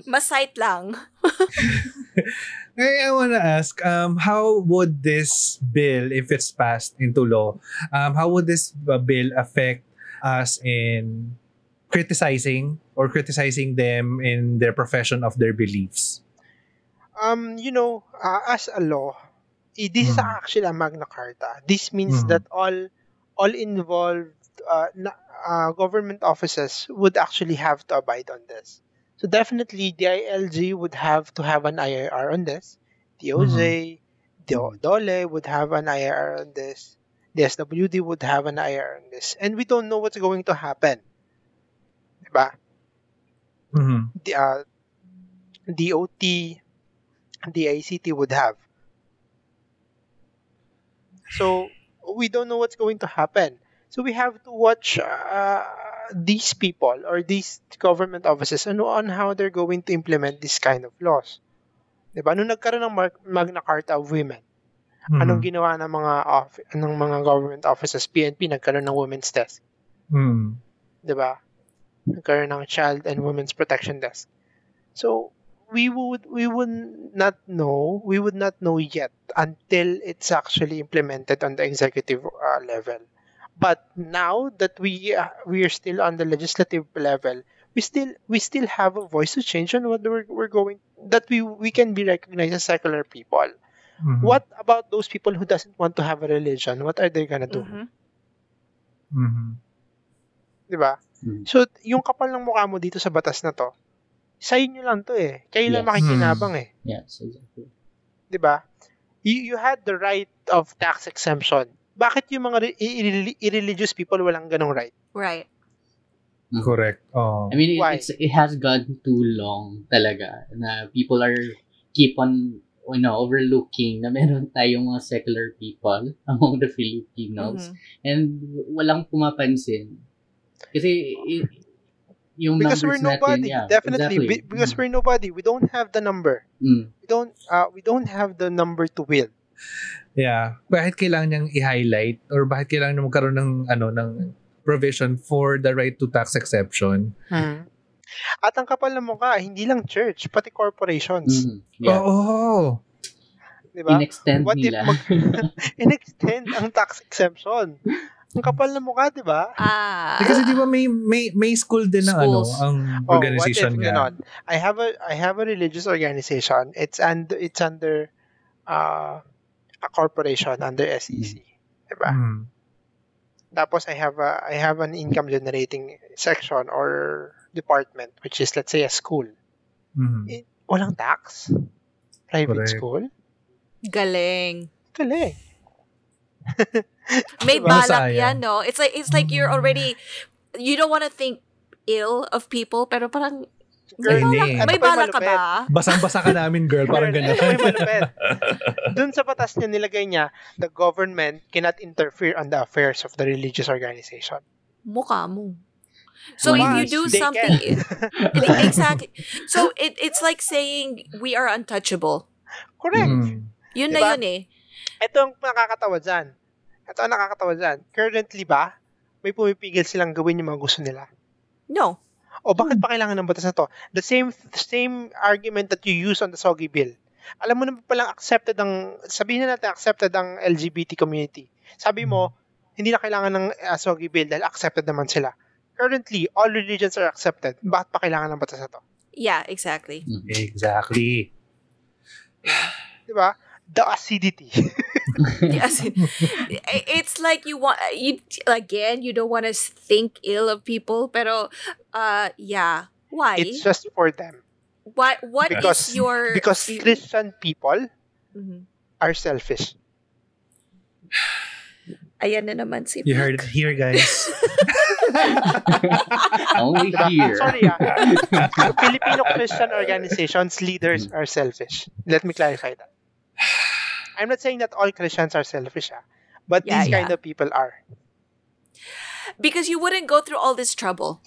Masite lang. Hey, I wanna ask, um, how would this bill, if it's passed into law, um, how would this uh, bill affect us in criticizing or criticizing them in their profession of their beliefs? Um, you know, uh, as a law, eh, this is Mhm. actually a Magna Carta. This means Mhm. that all all involved uh, na, uh, government offices would actually have to abide on this. So definitely, the ILG would have to have an IIR on this. The DOJ, Do- DOLE would have an IIR on this. The SWD would have an IIR on this. And we don't know what's going to happen. Diba? Mhm. the uh, DOT, DICT would have. So we don't know what's going to happen. So we have to watch uh, these people or these government offices and on how they're going to implement this kind of laws. Diba? Nung nagkaroon ng Mag- Magna Carta of Women, Mhm. anong ginawa ng mga off- ng mga government offices? PNP nagkaroon ng women's desk. Mhm. 'di ba? Nagkaroon ng Child and Women's Protection Desk. So, we would we would not know, we would not know yet until it's actually implemented on the executive uh, level. But now that we uh, we are still on the legislative level, we still we still have a voice to change on what we're, we're going that we we can be recognized as secular people. Mhm. What about those people who doesn't want to have a religion? What are they gonna do? Mhm. Mhm. 'Di ba? Mm. So, yung kapal ng mukha mo dito sa batas na to, sa inyo lang to eh. Kayo lang Yes. makikinabang eh. Yes, exactly. 'Di ba? You, you had the right of tax exemption. Bakit yung mga re- irreli- irreligious people walang ganong right? Right. Correct. Oh. I mean, it, Why? it's, it has gone too long talaga na people are keep on you know, overlooking na meron tayong mga secular people among the Filipinos Mhm. and walang pumapansin Kasi i- yung Because numbers we're nobody. natin, yeah, Definitely. exactly. Be- because Mm. we're nobody. We don't have the number. Mm. We don't uh, we don't have the number to wield. Yeah. Bakit kailangan niyang i-highlight or bakit kailangan niya magkaroon ng ano ng provision for the right to tax exception? At ang kapal ng mukha, hindi lang church, pati corporations. Mm. Yeah. Oo. Di ba? In-extend What if nila. mag- In-extend ang tax exemption. Ang kapal ng mukha, di ba? Ah. Eh, kasi di ba may may may school din ng ano ang Oh, organization what if, nga. I have a I have a religious organization. It's under it's under uh, a corporation under SEC. Diba? Mm. Tapos I have a I have an income generating section or department which is let's say a school. Mhm. Eh, Walang tax. Private Correct. school. Galing. Galing. May Diba? balak yan, no? It's like, it's like you're already, you don't want to think ill of people, pero parang, may Ay, hindi. may balak ka ba? Basang-basa ka namin, girl. Parang yung malupit. Dun sa batas niya nilagay niya, the government cannot interfere on the affairs of the religious organization. Mukha mo. So if you do They something, exactly. So it it's like saying we are untouchable. Correct. Mm. Yun na Diba? yun eh. Ito ang nakakatawa dyan. Ito ang nakakatawa dyan. Currently ba, may pumipigil silang gawin yung mga gusto nila? No. O bakit pa kailangan ng batas na to? The same same argument that you use on the Sogi Bill. Alam mo naman palang accepted ang, sabihin na natin accepted ang LGBT community. Sabi mo, hindi na kailangan ng uh, Sogi Bill dahil accepted naman sila. Currently, all religions are accepted. Bakit pa kailangan ng batas na to? Yeah, exactly. Exactly. Di ba? The acidity. Yes. it's like you want you again, you don't want to think ill of people, pero uh yeah. Why? It's just for them. Why what is Because- your Because Christian people Mhm. are selfish. Ayan na naman si You heard it here, guys. Only Diba? here. Sorry ah. Filipino Christian organizations, leaders are selfish. Let me clarify that. I'm not saying that all Christians are selfish ah. But Yeah, these kind yeah. of people are. Because you wouldn't go through all this trouble.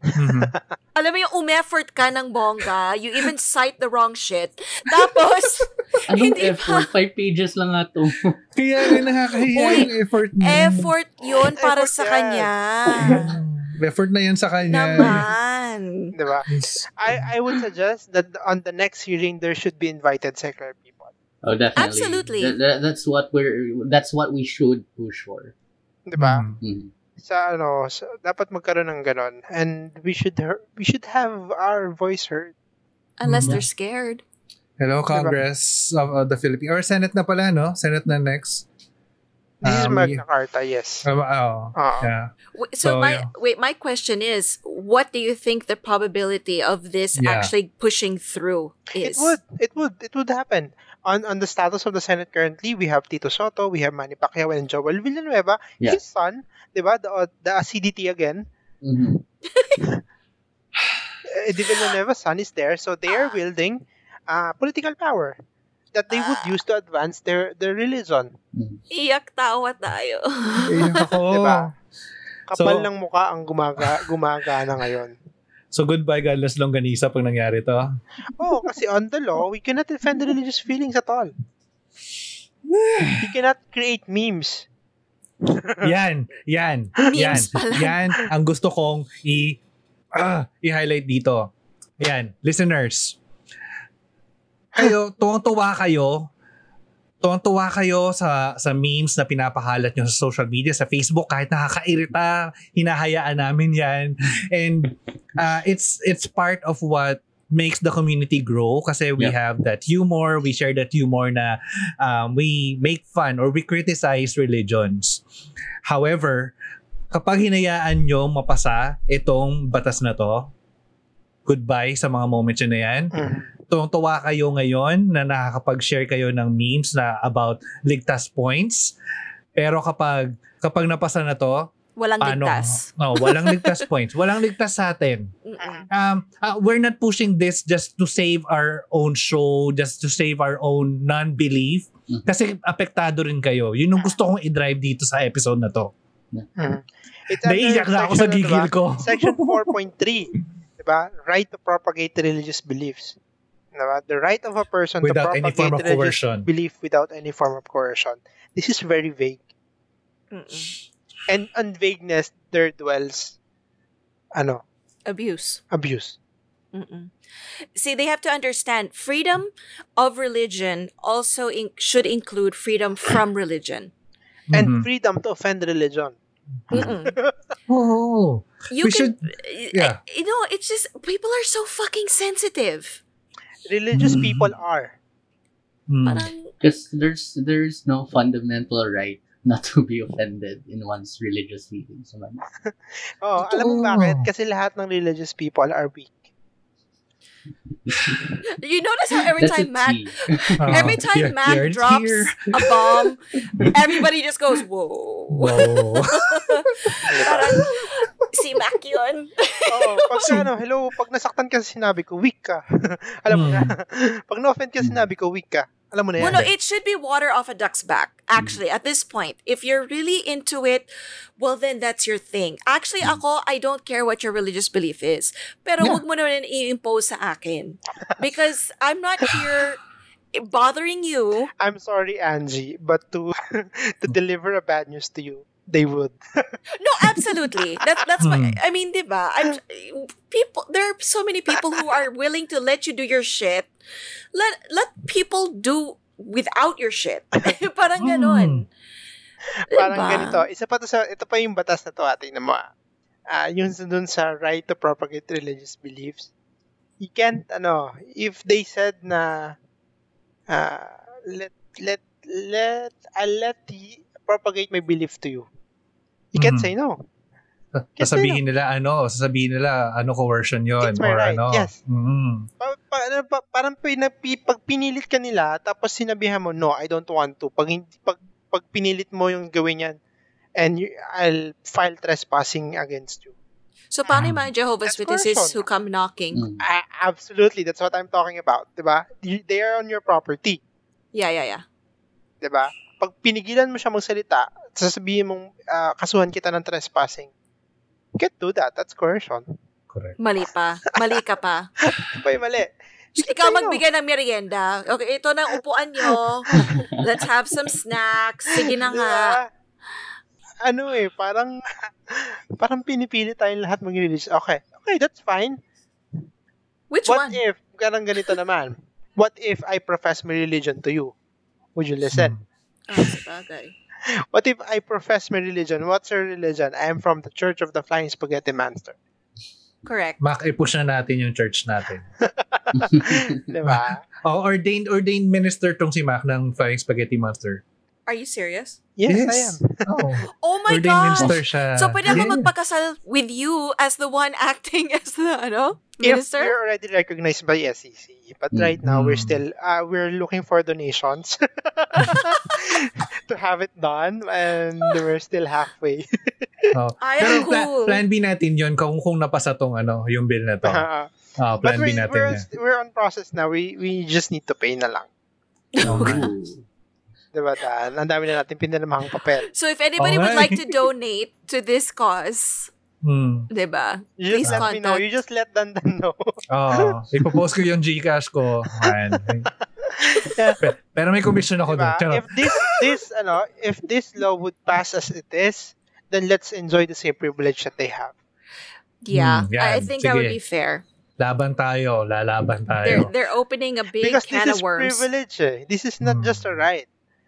Mhm. Alam mo yung umeffort ka ng bongga, you even cite the wrong shit. Tapos, Anong Hindi pa. effort? Five pages lang nga to. Kaya nga nakakahiya Uy, yung effort niya. effort yun para Effort sa yan. kanya. Effort na yan sa kanya. Naman. Diba? I, I would suggest that on the next hearing, there should be invited secular people. Oh, definitely. Absolutely. That- that- that's what we're. That's what we should push for. Diba? Mm. Mhm. Sa ano, sa, dapat magkaroon ng ganon. And we should hear, we should have our voice heard. Unless Mm. they're scared. Hello, Congress of uh, the Philippines. Or Senate na pala, no? Senate na next. This is Um, Magna Carta, yes. Um, oh, Ah. yeah. Wait, so, So, my yeah. wait, my question is, what do you think the probability of this Yeah. actually pushing through It is? would. It would. It would happen. On on the status of the Senate currently, we have Tito Soto, we have Manny Pacquiao, and Joel Villanueva. Yeah. His son, di ba? The, the acidity again. Mhm. Uh, the Villanueva son is there, so they are wielding uh, political power that they would use to advance their their religion. Iyak tawa tayo. Ayun ako. Diba? Kapal So- ng muka ang gumaga, gumagana ngayon. So goodbye, Godless Longganisa pag nangyari to. Oh, kasi on the law, we cannot defend the religious feelings at all. We cannot create memes. Yan, yan, yan, Memes pala. yan ang gusto kong i ah, i-highlight dito. Yan, listeners. Kayo, tuwang-tuwa kayo tuwang-tuwa kayo sa sa memes na pinapahalat nyo sa social media, sa Facebook, kahit nakakairita, hinahayaan namin yan. And uh, it's it's part of what makes the community grow kasi we Yeah. have that humor, we share that humor na um, we make fun or we criticize religions. However, kapag hinayaan nyo mapasa itong batas na to, goodbye sa mga moments na yan Mm. Tuwang-tuwa kayo ngayon na nakakapag-share kayo ng memes na about ligtas points. Pero kapag kapag napasa na to, Walang paano? ligtas. Oh, walang ligtas points. Walang ligtas sa atin. Um, uh, we're not pushing this just to save our own show, just to save our own non-belief. Mhm. Kasi apektado rin kayo. Yun yung gusto kong i-drive dito sa episode na to. Mhm. Under Naiiyak na ako sa ano gigil ko. Section 4.3, diba? Right to propagate religious beliefs. Diba? The right of a person Without to any propagate form of religious coercion. belief without any form of coercion. This is very vague. Mm-mm. And on vagueness, there dwells ano, Abuse. abuse. Mm-mm. See, they have to understand freedom of religion also in- should include freedom from religion. And Mhm. freedom to offend religion. Oh, You We can, should- yeah. You know, it's just people are so fucking sensitive. Religious Mhm. people are. Mm. Because there's there's no fundamental right not to be offended in one's religious feelings. naman. Oh, alam mo Totoo. bakit? Kasi lahat ng religious people are weak. you notice how every That's time a Mac, Ah, every time here- Mac here- drops here. a bomb, everybody just goes, whoa. Wow. Parang, si Mac yun. Oo, pag ano, hello, pag nasaktan ka sa sinabi ko, weak ka. alam mo na. pag na-offend ka sa sinabi ko, weak ka. Alam mo na Well, yan. no, it should be water off a duck's back. Actually, at this point, if you're really into it, well, then that's your thing. Actually, ako, I don't care what your religious belief is. Pero Yeah. wag mo naman i-impose sa akin. Because I'm not here bothering you. I'm sorry, Angie, but to to deliver a bad news to you, they would. No, absolutely. That's that's my. Hmm. I mean, diba? I'm, people. There are so many people who are willing to let you do your shit. Let let people do without your shit. Parang ganon. Parang Diba? ganito. Isa pa to sa, ito pa yung batas na to, ate, na mo. ah. Ah, yung sa- dun sa right to propagate religious beliefs. You can't, ano, if they said na, ah, let, let, let, I'll let y- propagate my belief to you. You can't Mhm. say no. sasabihin nila ano, sasabihin nila ano coercion yon or right, ano. yes. Mm. Pa, pa, ano, pa, parang pinapi, pag pinilit ka nila, tapos sinabihan mo, no, I don't want to. Pag, hindi, pag, pag pinilit mo yung gawin yan, and you, I'll file trespassing against you. So, paano yung mga Jehovah's That's Witnesses who come knocking? Mm. Ah, absolutely, that's what I'm talking about, 'di ba? They are on your property, Yeah, yeah, yeah. 'di ba? Pag pinigilan mo siya magsalita, sasabihin mong ah, kasuhan kita ng trespassing. Can't do that. That's coercion. Correct. Mali pa. Mali ka pa. Pa yung mali? Can Ikaw magbigay ng merienda. Okay, ito na upuan nyo. Let's have some snacks. Sige na nga. ba? Ano eh, parang parang pinipili tayong lahat mag-release. Okay, okay, that's fine. Which What one? if, ganang ganito naman, what if I profess my religion to you? Would you listen? Ah, sabagay. What if I profess my religion? What's your religion? I am from the Church of the Flying Spaghetti Monster. Correct. Mac, i-push na natin yung church natin. Di ba? Oh, ordained ordained minister tong si Mac ng Flying Spaghetti Monster. Are you serious? Yes, I am. Oh, Oh my ordained gosh! minister siya. So, pwede ako Yeah. magpakasal with you as the one acting as the, ano, If minister? we're already recognized by SEC, but right now we're still uh, we're looking for donations to have it done, and we're still halfway. Oh. Ay, Pero ang pla- cool. plan B natin yun kung, kung napasa tong ano, yung bill na to. Uh, but plan B natin we're, yan. we're on process now. We we just need to pay na lang. Ooh. Diba, Dan? Ang dami na natin pinirmahang papel. So, if anybody Oo would like to donate to this cause, Hmm. diba? You Please let me know. contact. You just let Dan Dan know. Oo. ipopost ko yung Gcash ko. Man. Pe- Pero may commission ako. Diba? Charot. If this this ano, if this law would pass as it is, then let's enjoy the same privilege that they have. Yeah. Hmm, yan. I think that would Sige. be fair. Laban tayo. Lalaban They're, tayo. they're opening a big because can this of is worms. privilege. Eh. This is not Hmm. just a right.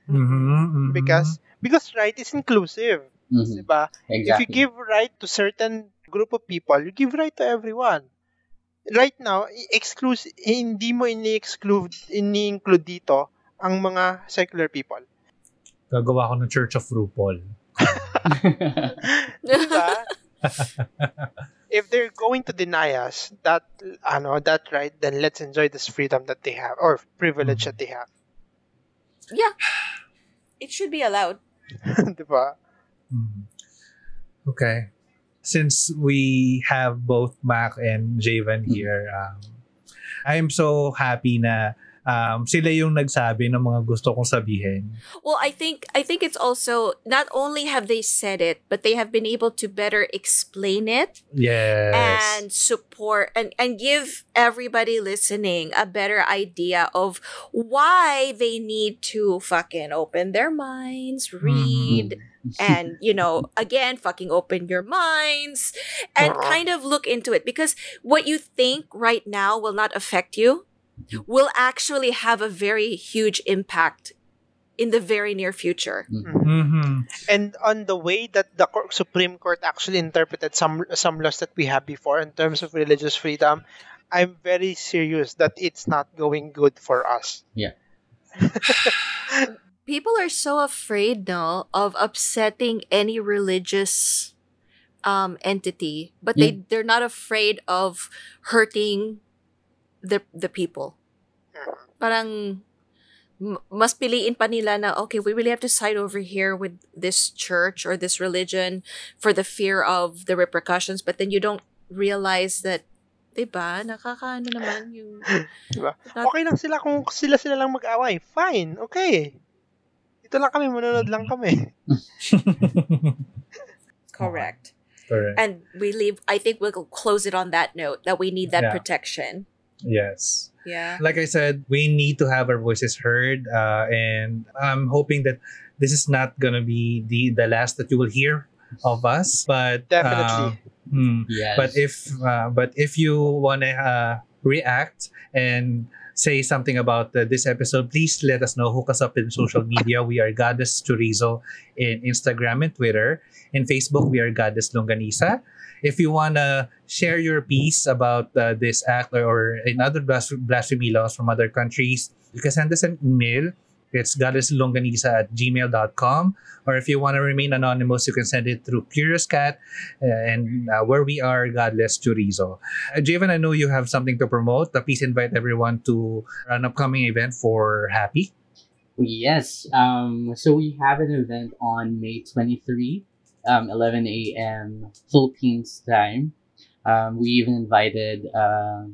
Mhm, mhm. Because because right is inclusive. Mhm. Diba? If you Exactly. give right to certain group of people, you give right to everyone. Right now, exclusive, hindi mo ini-exclude, ini-include dito ang mga secular people. Gagawa ko ng Church of RuPaul. Diba? if they're going to deny us that ano that right, then let's enjoy this freedom that they have or privilege that they have. Yeah. It should be allowed. diba? Mhm. Okay. Since we have both Mac and Javen here, um, I'm so happy na um, sila yung nagsabi ng mga gusto kong sabihin. Well, I think I think it's also not only have they said it, but they have been able to better explain it Yes. and support and and give everybody listening a better idea of why they need to fucking open their minds, read, and you know again fucking open your minds and kind of look into it because what you think right now will not affect you will actually have a very huge impact in the very near future Mhm. And on the way that the Supreme Court actually interpreted some some laws that we have before in terms of religious freedom, I'm very serious that it's not going good for us. Yeah. People are so afraid now of upsetting any religious um entity but they they're not afraid of hurting the the people mm-hmm. parang m- mas piliin pa nila na okay we really have to side over here with this church or this religion for the fear of the repercussions but then you don't realize that 'di ba nakakaano naman yung Diba? Not- Okay lang sila kung sila sila lang mag-away. Fine, okay. Ito lang kami, manonood lang kami. correct Correct. and we leave i think we'll close it on that note that we need that Yeah. protection yes. yeah Like I said, we need to have our voices heard, uh, and I'm hoping that this is not gonna be the the last that you will hear of us. But Definitely. uh, hmm, Yes. but if uh, but if you want to uh, react and say something about uh, this episode please let us know hook us up in social media we are goddess chorizo in instagram and twitter in facebook we are goddess longanisa if you want to share your piece about uh, this act or, or in other blas- blasphemy laws from other countries you can send us an email it's goddesslonganisa at gmail.com or if you want to remain anonymous you can send it through curious cat uh, and uh, where we are godless chorizo uh, Javen, I know you have something to promote. Uh, please invite everyone to an upcoming event for Happy. Yes. Um, so we have an event on May 23, um, 11 a.m. Philippines time. Um, we even invited a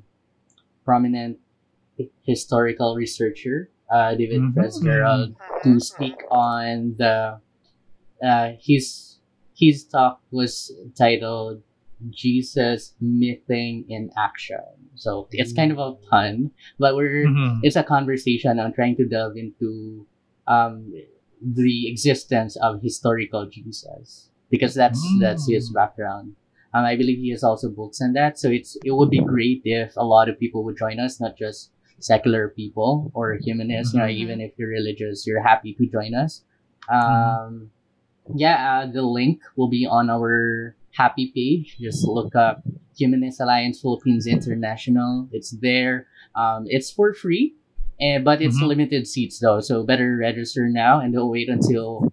prominent historical researcher, uh, David. Fitzgerald, to speak on the uh, his his talk was titled Jesus mything in action. So it's kind of a pun, but we're Mhm. it's a conversation on trying to delve into um, the existence of historical Jesus because that's that's his Mm. background. Um, I believe he has also books on that, so it's it would be great if a lot of people would join us, not just secular people or humanists. You know, Mhm. even if you're religious, you're happy to join us. Um, yeah, uh, the link will be on our happy page. Just look up Humanist Alliance Philippines International. It's there. Um, it's for free, eh, but it's Mhm. limited seats though. So better register now and don't wait until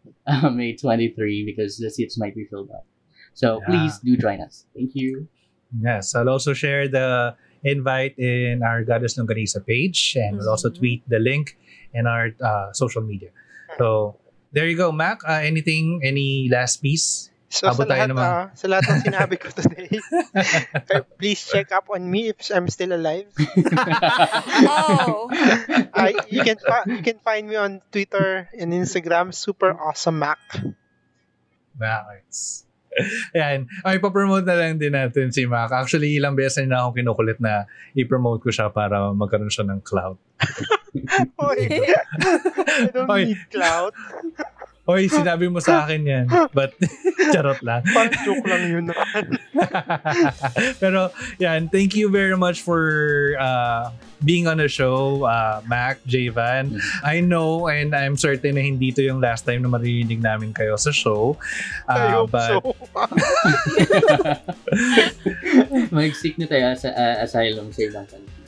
May 23 because the seats might be filled up. So Yeah. please do join us. Thank you. Yes, I'll also share the invite in our Goddess Longanisa page, and we'll also Mhm. tweet the link in our uh, social media. So there you go, Mac. Uh, anything? Any last piece? So Abot sa tayo lahat, naman. ah, sa lahat ng sinabi ko today, please check up on me if I'm still alive. oh Uh, you can you can find me on Twitter and Instagram, super awesome Mac. Nice. Ayan. Ay, papromote na lang din natin si Mac. Actually, ilang beses na akong kinukulit na i-promote ko siya para magkaroon siya ng clout. Oy, I don't Oy. need clout. Hoy, sinabi mo sa akin yan. But, charot lang. Parang joke lang yun naman. Pero, yan, thank you very much for uh, being on the show, uh, Mac, Javan. I know and I'm certain na hindi to yung last time na maririnig namin kayo sa show. I Uh, hope but, so. Mag-seek na tayo sa uh, asylum sa ibang country.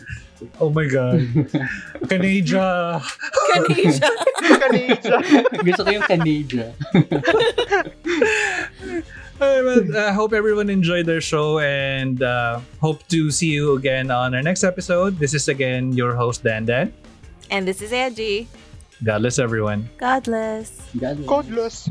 Oh my God. Canada. Canada. Canada. Gusto ko yung Canada. Uh, I hope everyone enjoyed their show and uh, hope to see you again on our next episode. This is again your host, Dan Dan. and this is Angie. God bless everyone. God bless. God bless. Godless.